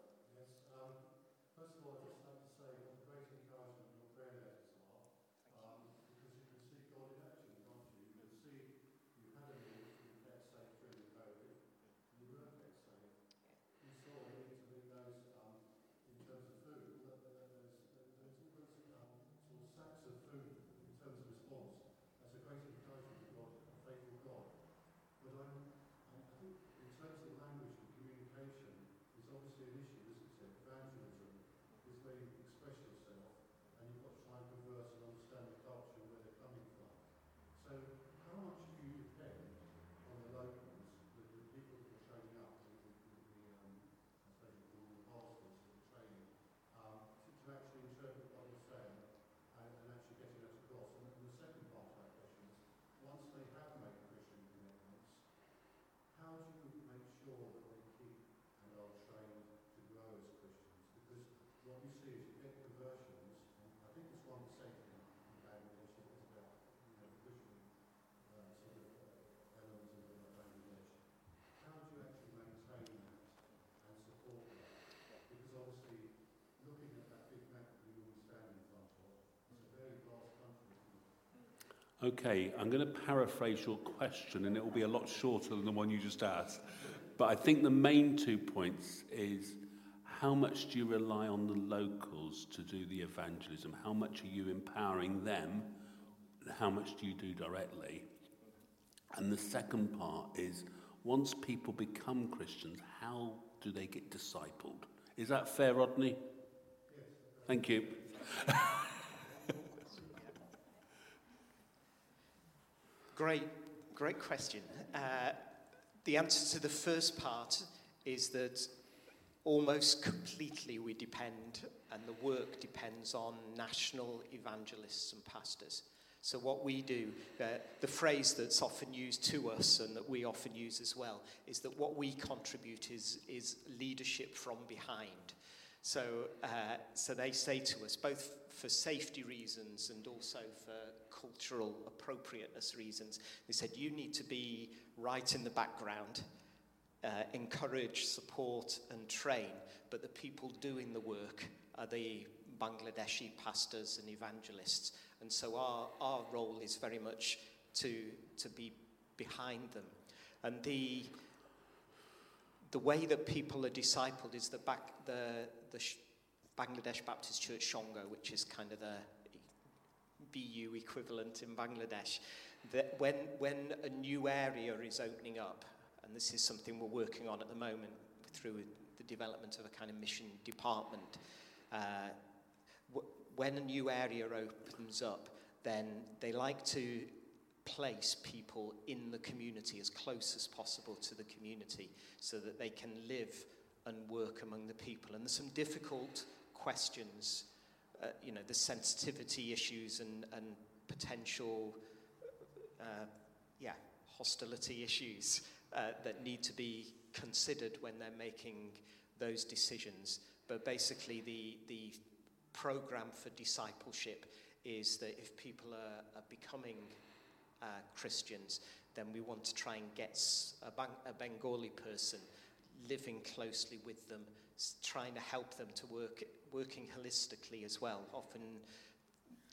Okay, I'm going to paraphrase your question and it will be a lot shorter than the one you just asked. But I think the main two points is how much do you rely on the locals to do the evangelism? How much are you empowering them? How much do you do directly? And the second part is once people become Christians, how do they get discipled? Is that fair, Rodney? Yes. Thank you. Great, great question. Uh, the answer to the first part is that almost completely we depend, and the work depends on national evangelists and pastors. So, what we do, uh, the phrase that's often used to us and that we often use as well, is that what we contribute is, is leadership from behind. So, uh, so they say to us, both for safety reasons and also for cultural appropriateness reasons. They said, you need to be right in the background, uh, encourage, support, and train, but the people doing the work are the Bangladeshi pastors and evangelists. And so our, our role is very much to, to be behind them. And the, the way that people are discipled is the, back, the, the Bangladesh Baptist Church Shongo, which is kind of the BU equivalent in Bangladesh, that when, when a new area is opening up, and this is something we're working on at the moment through the development of a kind of mission department, uh, when a new area opens up, then they like to place people in the community as close as possible to the community so that they can live and work among the people. And there's some difficult questions, uh, you know, the sensitivity issues and, and potential, uh, yeah, hostility issues uh, that need to be considered when they're making those decisions. But basically, the, the program for discipleship is that if people are, are becoming uh, Christians, then we want to try and get a, Bang- a Bengali person living closely with them, trying to help them to work, working holistically as well, often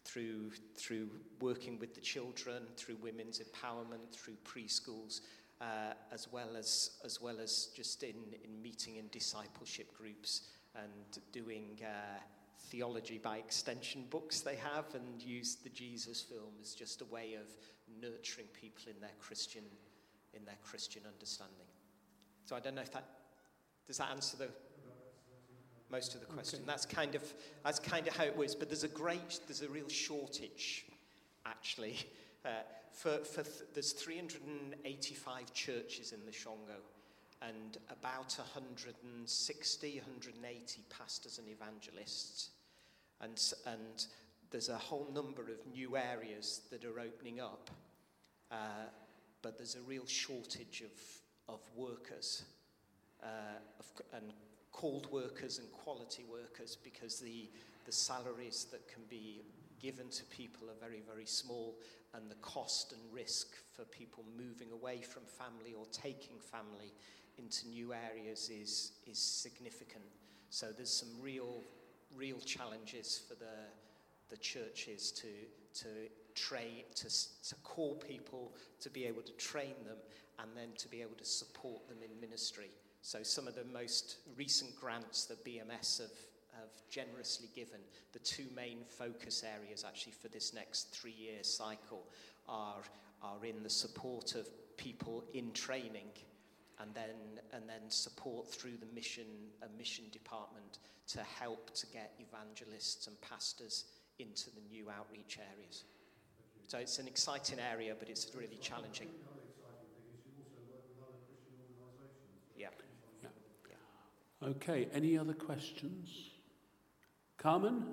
through, through working with the children, through women's empowerment, through preschools, uh, as, well as, as well as just in, in meeting in discipleship groups and doing uh, theology by extension books they have and use the Jesus film as just a way of nurturing people in their Christian, in their Christian understanding. So I don't know if that does that answer the most of the question. Okay. That's kind of that's kind of how it works. But there's a great there's a real shortage, actually. Uh, for, for th- there's 385 churches in the Shongo, and about 160, 180 pastors and evangelists, and and there's a whole number of new areas that are opening up, uh, but there's a real shortage of, of workers uh, of, and called workers and quality workers because the, the salaries that can be given to people are very, very small, and the cost and risk for people moving away from family or taking family into new areas is, is significant. So there's some real, real challenges for the, the churches to, to train, to, to call people, to be able to train them, and then to be able to support them in ministry. So some of the most recent grants that BMS have, have generously given, the two main focus areas actually for this next three-year cycle are, are in the support of people in training and then, and then support through the mission, a mission department to help to get evangelists and pastors into the new outreach areas. So it's an exciting area, but it's really challenging. Yeah. yeah. Okay, any other questions? Carmen?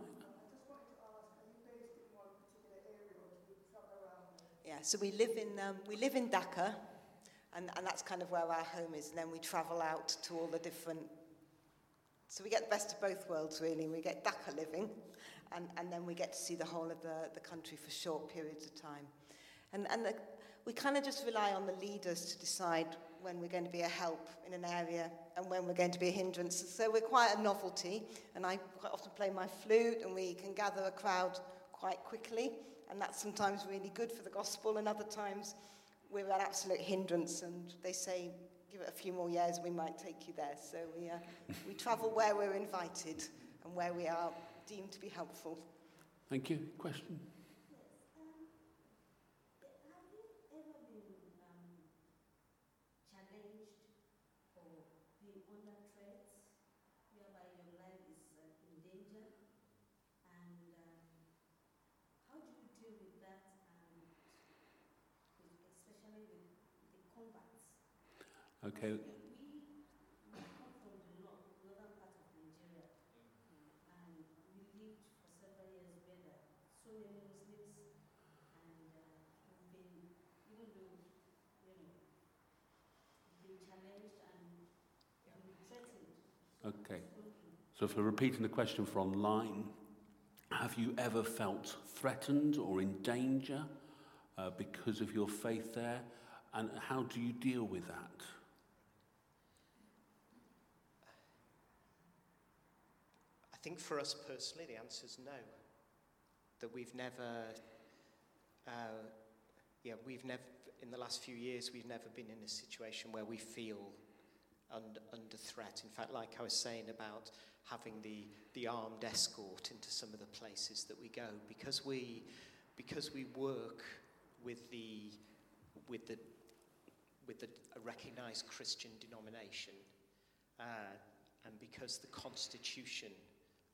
Yeah, so we live in, um, we live in Dhaka, and, and that's kind of where our home is, and then we travel out to all the different so we get the best of both worlds, really. We get Dhaka living, and, and then we get to see the whole of the, the country for short periods of time. And, and the, we kind of just rely on the leaders to decide when we're going to be a help in an area and when we're going to be a hindrance. So we're quite a novelty, and I quite often play my flute, and we can gather a crowd quite quickly, and that's sometimes really good for the gospel, and other times we're an absolute hindrance, and they say, give it a few more years, we might take you there. So we, uh, we travel where we're invited and where we are deemed to be helpful. Thank you. Question? Okay. Okay. So, for repeating the question for online, have you ever felt threatened or in danger uh, because of your faith there? And how do you deal with that? Think for us personally, the answer is no. That we've never, uh, yeah, we've never, in the last few years, we've never been in a situation where we feel under, under threat. In fact, like I was saying about having the, the armed escort into some of the places that we go, because we, because we work with the, with the, with the, a recognized Christian denomination, uh, and because the constitution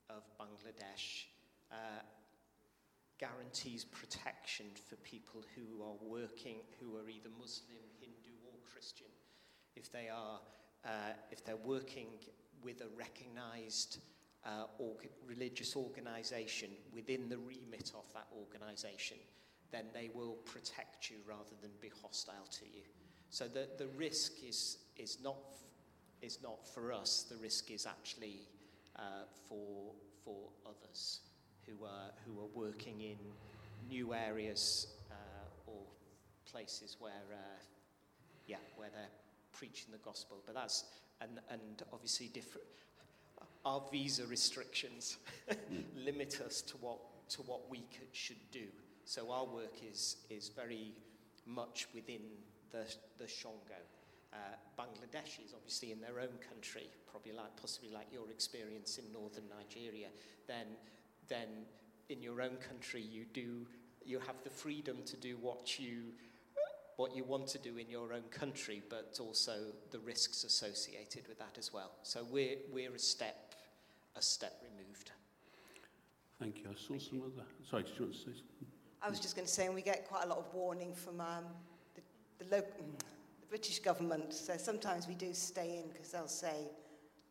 of Bangladesh uh, guarantees protection for people who are working, who are either Muslim, Hindu, or Christian, if they are, uh, if they're working with a recognised uh, religious organisation within the remit of that organisation, then they will protect you rather than be hostile to you. So the, the risk is, is, not, is not for us, the risk is actually uh, for, for others who are, who are working in new areas uh, or places where, uh, yeah, where they're preaching the gospel. But that's, and, and obviously different, our visa restrictions limit us to what, to what we could, should do. So our work is, is very much within the, the Shongo. Uh, Bangladesh is obviously in their own country, probably like, possibly like your experience in northern Nigeria. Then, then in your own country you do, you have the freedom to do what you, what you want to do in your own country, but also the risks associated with that as well. So we're, we're a step, a step removed. Thank you. I saw some other. Sorry, did you want to say something? I was just going to say, and we get quite a lot of warning from um, the, the, local, the British government. So sometimes we do stay in because they'll say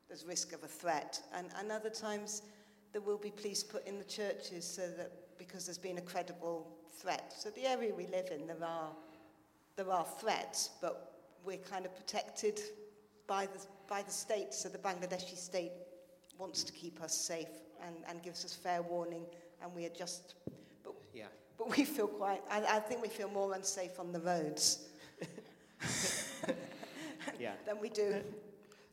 there's risk of a threat, and, and other times there will be police put in the churches so that because there's been a credible threat. So the area we live in, there are there are threats, but we're kind of protected by the by the state. So the Bangladeshi state wants to keep us safe and, and gives us fair warning, and we adjust. But Yeah. but we feel quite. I, I think we feel more unsafe on the roads Yeah. than we do.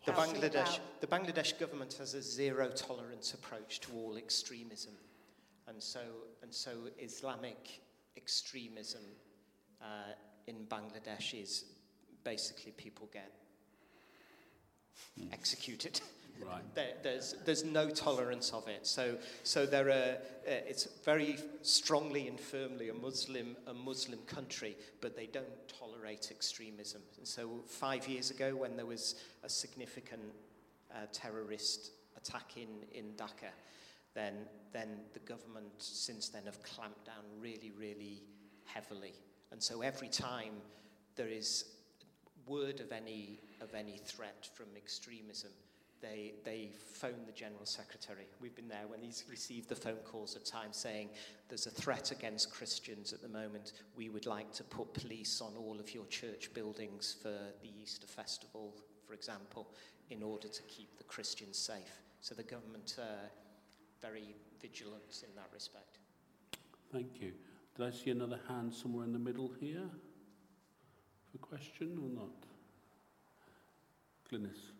The Bangladesh, the Bangladesh government has a zero tolerance approach to all extremism. And so, and so Islamic extremism uh, in Bangladesh is basically people get executed. Right. There, there's, there's no tolerance of it. So, so there are, uh, it's very strongly and firmly a Muslim, a Muslim country, but they don't tolerate extremism. And so five years ago, when there was a significant uh, terrorist attack in, in Dhaka, then, then the government since then have clamped down really, really heavily. And so every time there is word of any, of any threat from extremism, they, they phone the General Secretary. We've been there when he's received the phone calls at times saying, There's a threat against Christians at the moment. We would like to put police on all of your church buildings for the Easter Festival, for example, in order to keep the Christians safe. So the government are very vigilant in that respect. Thank you. Did I see another hand somewhere in the middle here? For question or not? Glynis.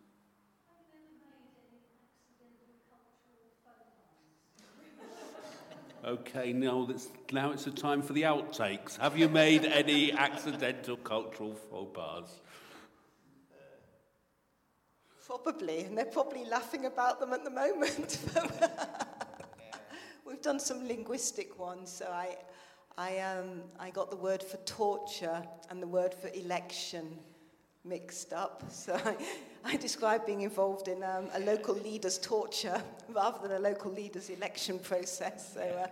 Okay, now, that's, now it's the time for the outtakes. Have you made any accidental cultural faux pas? Probably, and they're probably laughing about them at the moment. We've done some linguistic ones, so I, I, um, I got the word for torture and the word for election mixed up. So I, I described being involved in um, a local leader's torture rather than a local leader's election process. So uh,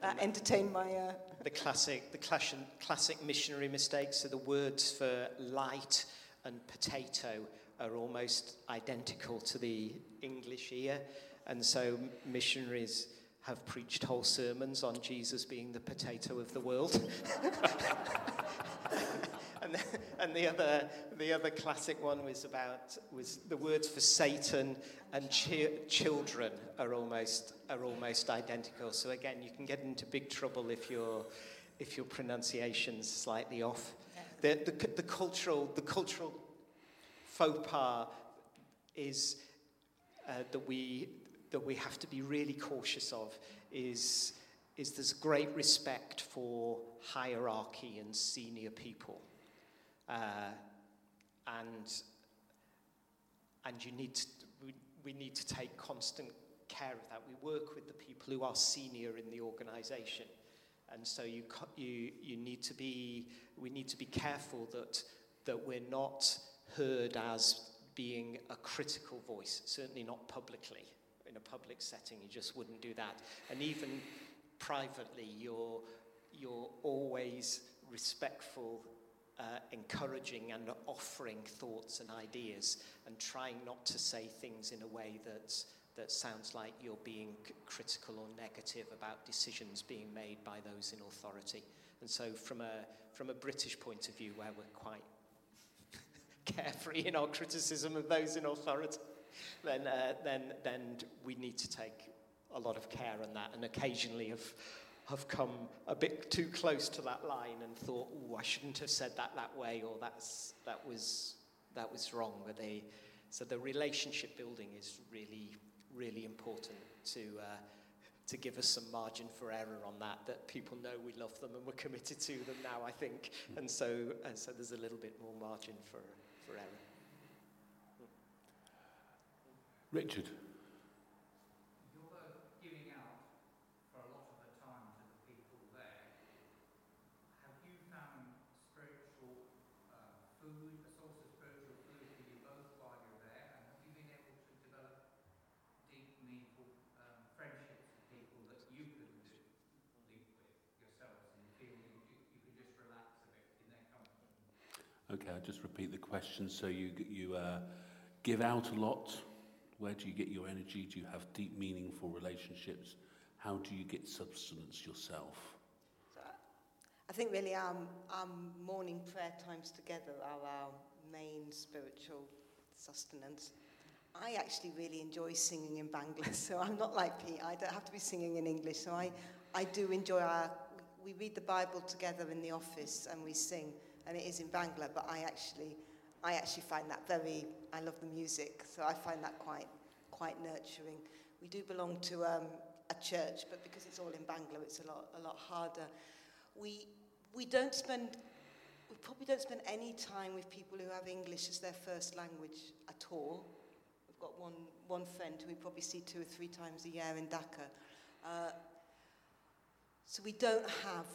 that entertained my. Uh, The classic, the classic, classic missionary mistakes. So the words for light and potato are almost identical to the English ear, and so missionaries have preached whole sermons on Jesus being the potato of the world. and, the, and the other, the other classic one was about was the words for Satan and chi- children are almost are almost identical. So again, you can get into big trouble if your if your pronunciation's slightly off. The, the, the cultural the cultural faux pas is uh, that we that we have to be really cautious of is is there's great respect for hierarchy and senior people Uh, and, and you need to, we, we need to take constant care of that. We work with the people who are senior in the organisation. And so you, you, you need to be, we need to be careful that, that we're not heard as being a critical voice, certainly not publicly. In a public setting, you just wouldn't do that. And even privately, you're, you're always respectful, uh, encouraging, and offering thoughts and ideas, and trying not to say things in a way that, that sounds like you're being critical or negative about decisions being made by those in authority. And so, from a, from a British point of view, where we're quite carefree in our criticism of those in authority, then, uh, then, then we need to take a lot of care on that. And occasionally have, have come a bit too close to that line and thought, oh, I shouldn't have said that that way, or that's, that, was, that was wrong. But they, so the relationship building is really, really important to, uh, to give us some margin for error on that, that people know we love them and we're committed to them now, I think. And so, and so there's a little bit more margin for, for error. Richard. Okay, I'll just repeat the question. So you, you uh, give out a lot. Where do you get your energy? Do you have deep, meaningful relationships? How do you get substance yourself? I think really our, our morning prayer times together are our main spiritual sustenance. I actually really enjoy singing in Bangla, so I'm not like Pete. I don't have to be singing in English, so I, I do enjoy our. We read the Bible together in the office and we sing and it is in Bangla, but I actually, I actually find that very, I love the music, so I find that quite, quite nurturing. We do belong to um, a church, but because it's all in Bangla, it's a lot, a lot harder. We, we don't spend, we probably don't spend any time with people who have English as their first language at all. We've got one, one friend who we probably see two or three times a year in Dhaka. Uh, so we don't have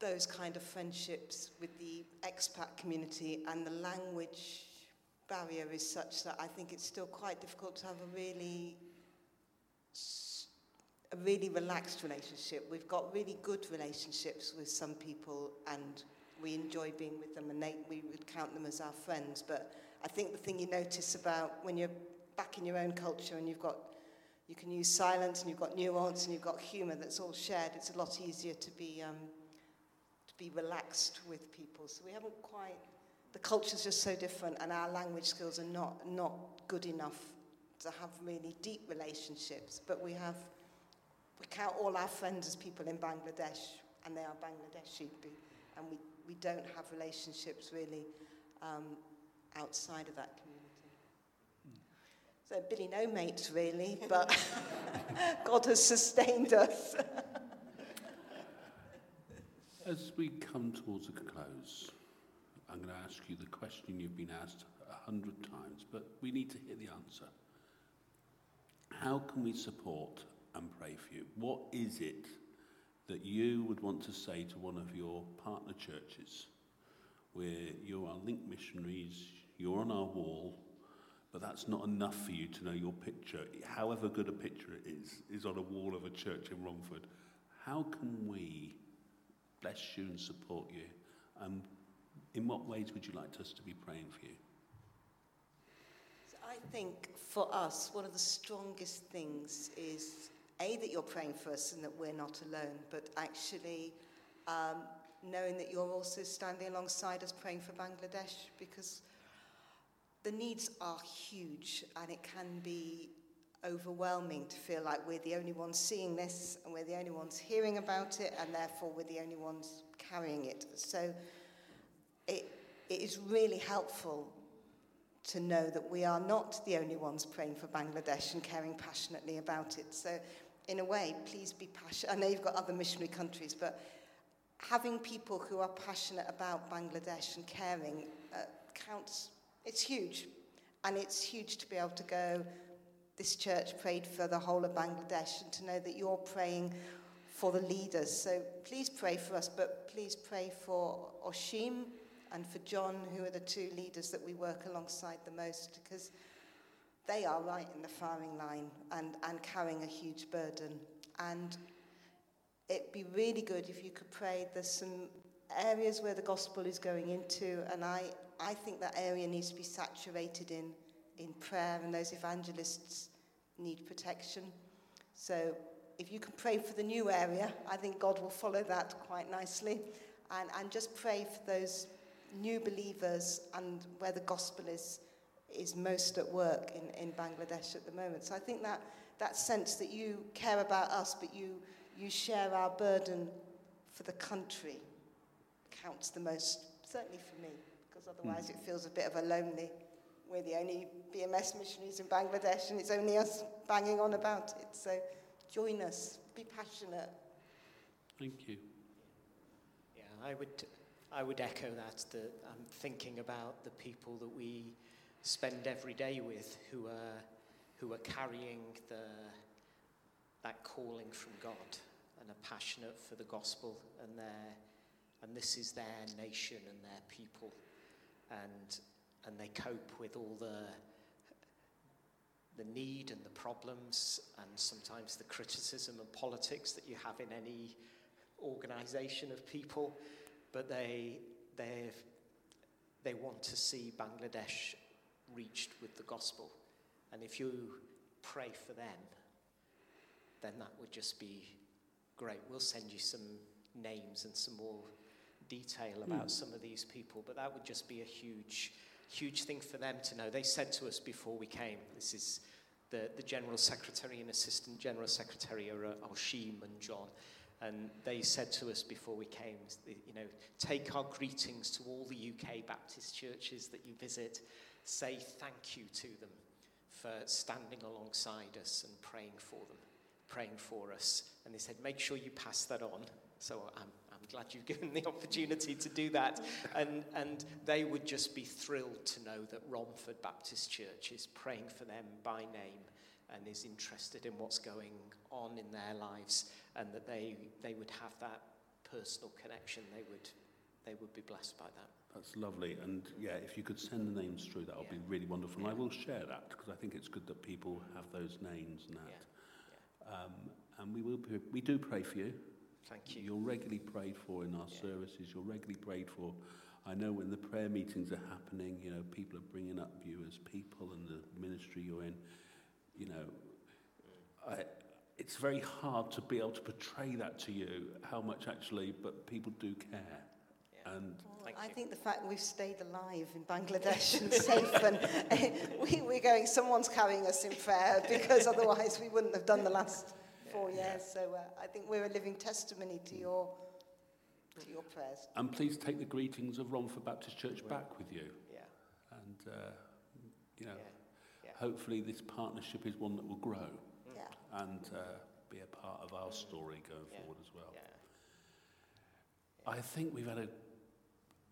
those kind of friendships with the expat community and the language barrier is such that I think it's still quite difficult to have a really a really relaxed relationship. We've got really good relationships with some people and we enjoy being with them and they, we would count them as our friends. But I think the thing you notice about when you're back in your own culture and you've got you can use silence and you've got nuance and you've got humour that's all shared, it's a lot easier to be um, be relaxed with people. So we haven't quite, the culture's just so different and our language skills are not, not good enough to have really deep relationships. But we have, we count all our friends as people in Bangladesh and they are Bangladeshi. And we, we don't have relationships really um, outside of that community. So Billy no mates really, but God has sustained us. As we come towards a close, I'm going to ask you the question you've been asked a hundred times, but we need to hear the answer. How can we support and pray for you? What is it that you would want to say to one of your partner churches where you are linked missionaries, you're on our wall, but that's not enough for you to know your picture, however good a picture it is, is on a wall of a church in Romford. How can we bless you and support you. And in what ways would you like us to be praying for you? So I think for us, one of the strongest things is A, that you're praying for us and that we're not alone, but actually um, knowing that you're also standing alongside us praying for Bangladesh because the needs are huge and it can be overwhelming to feel like we're the only ones seeing this and we're the only ones hearing about it and therefore we're the only ones carrying it. So it, it is really helpful to know that we are not the only ones praying for Bangladesh and caring passionately about it. So in a way, please be passionate. I know you've got other missionary countries, but having people who are passionate about Bangladesh and caring uh, counts, it's huge. And it's huge to be able to go, this church prayed for the whole of Bangladesh, and to know that you're praying for the leaders. So please pray for us, but please pray for Oshim and for John, who are the two leaders that we work alongside the most, because they are right in the firing line and, and carrying a huge burden. And it'd be really good if you could pray. There's some areas where the gospel is going into, and I, I think that area needs to be saturated in, in prayer, and those evangelists need protection. So if you can pray for the new area, I think God will follow that quite nicely. And, and just pray for those new believers and where the gospel is, is most at work in, in Bangladesh at the moment. So I think that, that sense that you care about us, but you, you share our burden for the country counts the most, certainly for me, because otherwise mm. it feels a bit of a lonely. We're the only BMS missionaries in Bangladesh, and it's only us banging on about it. So join us, be passionate. Thank you. Yeah, I would, I would echo that. That I'm um, thinking about the people that we spend every day with, who are, who are carrying the, that calling from God and are passionate for the gospel and their and this is their nation and their people, and and they cope with all the the need and the problems and sometimes the criticism and politics that you have in any organization of people, but they they they want to see Bangladesh reached with the gospel, and if you pray for them, then that would just be great. We'll send you some names and some more detail about mm. some of these people, but that would just be a huge, huge thing for them to know. They said to us before we came, this is the, the General Secretary and Assistant General Secretary are uh, Oshim and John, and they said to us before we came, you know, take our greetings to all the UK Baptist churches that you visit. Say thank you to them for standing alongside us and praying for them, praying for us. And they said, make sure you pass that on. So I'm glad you've given the opportunity to do that. And, and they would just be thrilled to know that Romford Baptist Church is praying for them by name and is interested in what's going on in their lives and that they, they would have that personal connection. They would, they would be blessed by that. That's lovely. And yeah, if you could send the names through, that would yeah. be really wonderful. And I will share that because I think it's good that people have those names and that. Yeah. Yeah. Um, and we, will, we do pray for you. Thank you. You're regularly prayed for in our yeah. services. You're regularly prayed for. I know when the prayer meetings are happening, you know, people are bringing up you as people and the ministry you're in. You know, I, it's very hard to be able to portray that to you, how much actually, but people do care. Yeah. And well, I think the fact we've stayed alive in Bangladesh and safe, and we, we're going, someone's carrying us in prayer because otherwise we wouldn't have done the last four years. So uh, I think we're a living testimony to your to your prayers. And please take the greetings of Romford Baptist Church back with you. Yeah. And uh, you know, yeah. Yeah. hopefully this partnership is one that will grow. Yeah. And uh, be a part of our story going yeah. forward as well. I think we've had an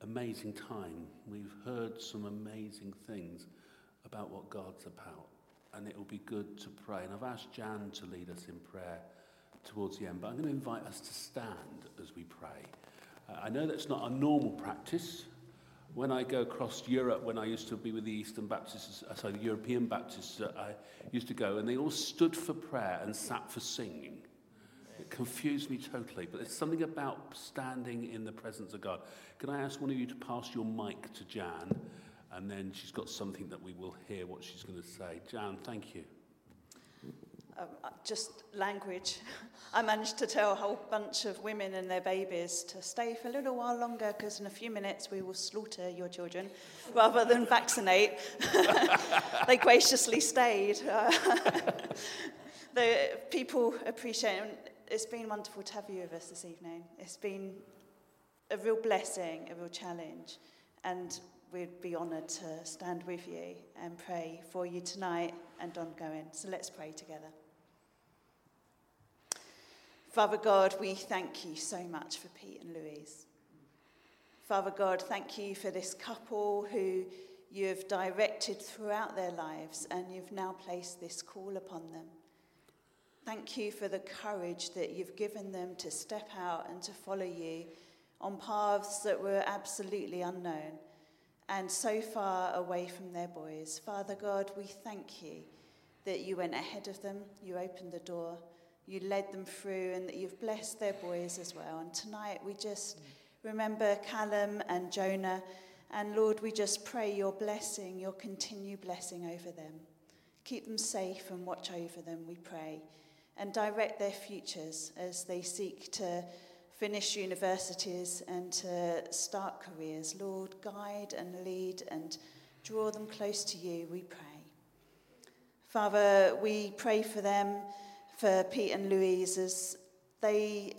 amazing time. We've heard some amazing things about what God's about and it will be good to pray. And I've asked Jan to lead us in prayer towards the end, but I'm going to invite us to stand as we pray. Uh, I know that's not a normal practice. When I go across Europe, when I used to be with the Eastern Baptists, uh, sorry, the European Baptists, uh, I used to go, and they all stood for prayer and sat for singing. It confused me totally, but there's something about standing in the presence of God. Can I ask one of you to pass your mic to Jan? And then she's got something that we will hear what she's going to say. Jan, thank you. Um, uh, just language. I managed to tell a whole bunch of women and their babies to stay for a little while longer because in a few minutes we will slaughter your children rather than vaccinate. they graciously stayed. The people appreciate it. It's been wonderful to have you with us this evening. It's been a real blessing, a real challenge. And we'd be honoured to stand with you and pray for you tonight and ongoing. So let's pray together. Father God, we thank you so much for Pete and Louise. Father God, thank you for this couple who you have directed throughout their lives and you've now placed this call upon them. Thank you for the courage that you've given them to step out and to follow you on paths that were absolutely unknown and so far away from their boys. Father God, we thank you that you went ahead of them, you opened the door, you led them through, and that you've blessed their boys as well. And tonight we just remember Callum and Jonah. And Lord, we just pray your blessing, your continued blessing over them. Keep them safe and watch over them, we pray. And direct their futures as they seek to finish universities and to start careers. Lord, guide and lead and draw them close to you, we pray. Father, we pray for them, for Pete and Louise, as they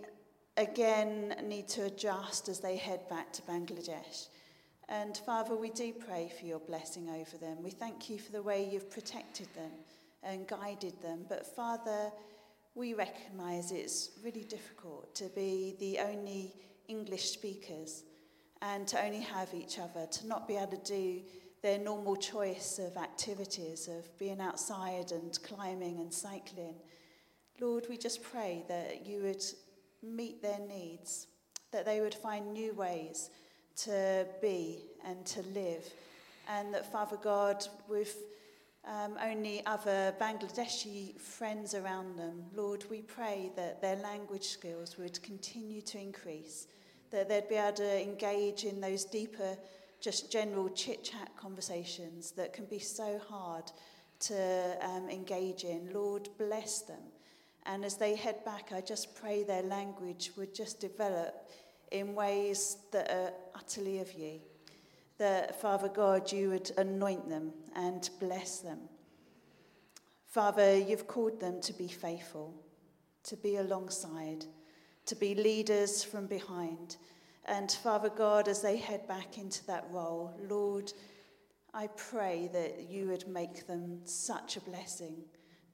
again need to adjust as they head back to Bangladesh. And Father, we do pray for your blessing over them. We thank you for the way you've protected them and guided them. But Father, we recognise it's really difficult to be the only English speakers and to only have each other, to not be able to do their normal choice of activities, of being outside and climbing and cycling. Lord, we just pray that you would meet their needs, that they would find new ways to be and to live, and that, Father God, with um, only other Bangladeshi friends around them, Lord, we pray that their language skills would continue to increase, that they'd be able to engage in those deeper just general chit chat conversations that can be so hard to um, engage in. Lord, bless them. And as they head back, I just pray their language would just develop in ways that are utterly of you. That, Father God, you would anoint them and bless them. Father, you've called them to be faithful, to be alongside, to be leaders from behind and Father God, as they head back into that role, Lord, I pray that you would make them such a blessing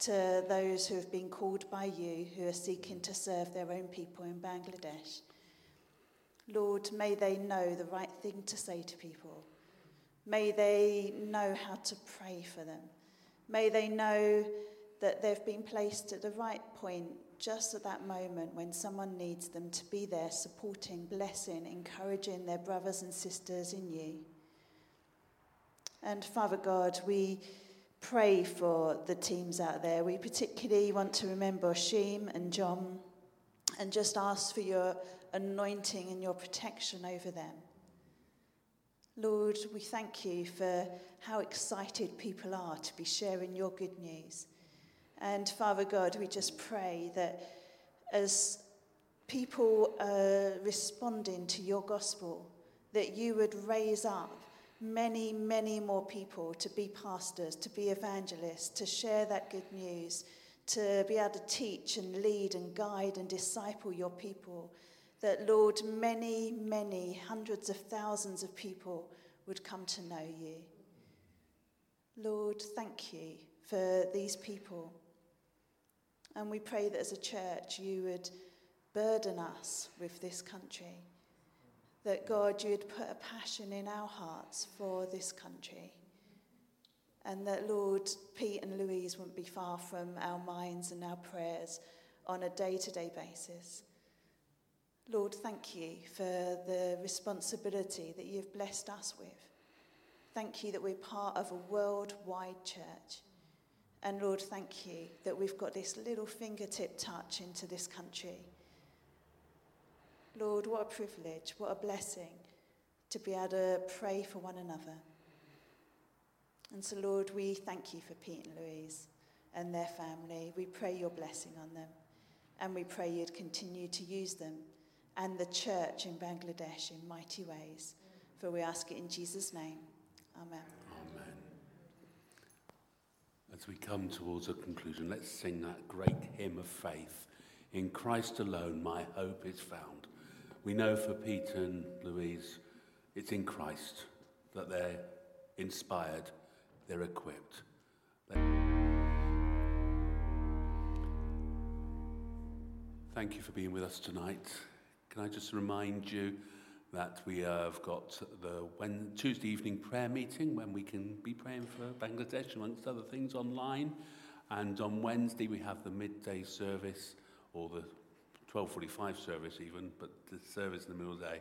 to those who have been called by you, who are seeking to serve their own people in Bangladesh. Lord, may they know the right thing to say to people. May they know how to pray for them. May they know that they've been placed at the right point just at that moment when someone needs them to be there, supporting, blessing, encouraging their brothers and sisters in you. And Father God, we pray for the teams out there. We particularly want to remember Oshim and John and just ask for your anointing and your protection over them. Lord, we thank you for how excited people are to be sharing your good news. And Father God, we just pray that as people are responding to your gospel, that you would raise up many, many more people to be pastors, to be evangelists, to share that good news, to be able to teach and lead and guide and disciple your people. That, Lord, many, many hundreds of thousands of people would come to know you. Lord, thank you for these people. And we pray that as a church you would burden us with this country. That God, you would put a passion in our hearts for this country. And that, Lord, Pete and Louise wouldn't be far from our minds and our prayers on a day to day basis. Lord, thank you for the responsibility that you've blessed us with. Thank you that we're part of a worldwide church. And Lord, thank you that we've got this little fingertip touch into this country. Lord, what a privilege, what a blessing to be able to pray for one another. And so, Lord, we thank you for Pete and Louise and their family. We pray your blessing on them. And we pray you'd continue to use them and the church in Bangladesh in mighty ways. For we ask it in Jesus' name. Amen. Amen. As we come towards a conclusion, let's sing that great hymn of faith. In Christ alone, my hope is found. We know for Peter and Louise, it's in Christ that they're inspired, they're equipped. Thank you for being with us tonight. Can I just remind you that we have got the when, Tuesday evening prayer meeting when we can be praying for Bangladesh, amongst other things, online. And on Wednesday, we have the midday service, or the 12.45 service even, but the service in the middle of the day.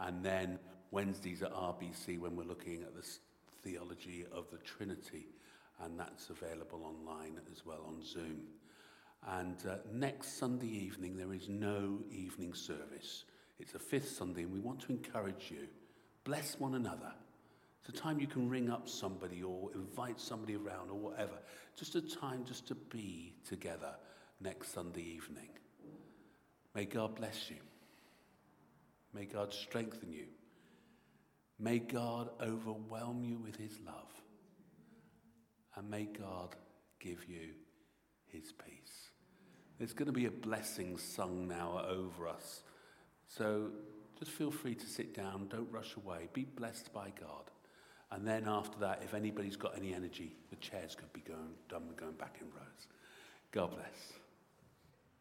And then Wednesdays at RBC when we're looking at the theology of the Trinity. And that's available online as well on Zoom. And uh, next Sunday evening, there is no evening service. It's a fifth Sunday, and we want to encourage you. Bless one another. It's a time you can ring up somebody or invite somebody around or whatever. Just a time just to be together next Sunday evening. May God bless you. May God strengthen you. May God overwhelm you with his love. And may God give you his peace. There's going to be a blessing sung now over us. So just feel free to sit down. Don't rush away. Be blessed by God. And then after that, if anybody's got any energy, the chairs could be going, done going back in rows. God bless.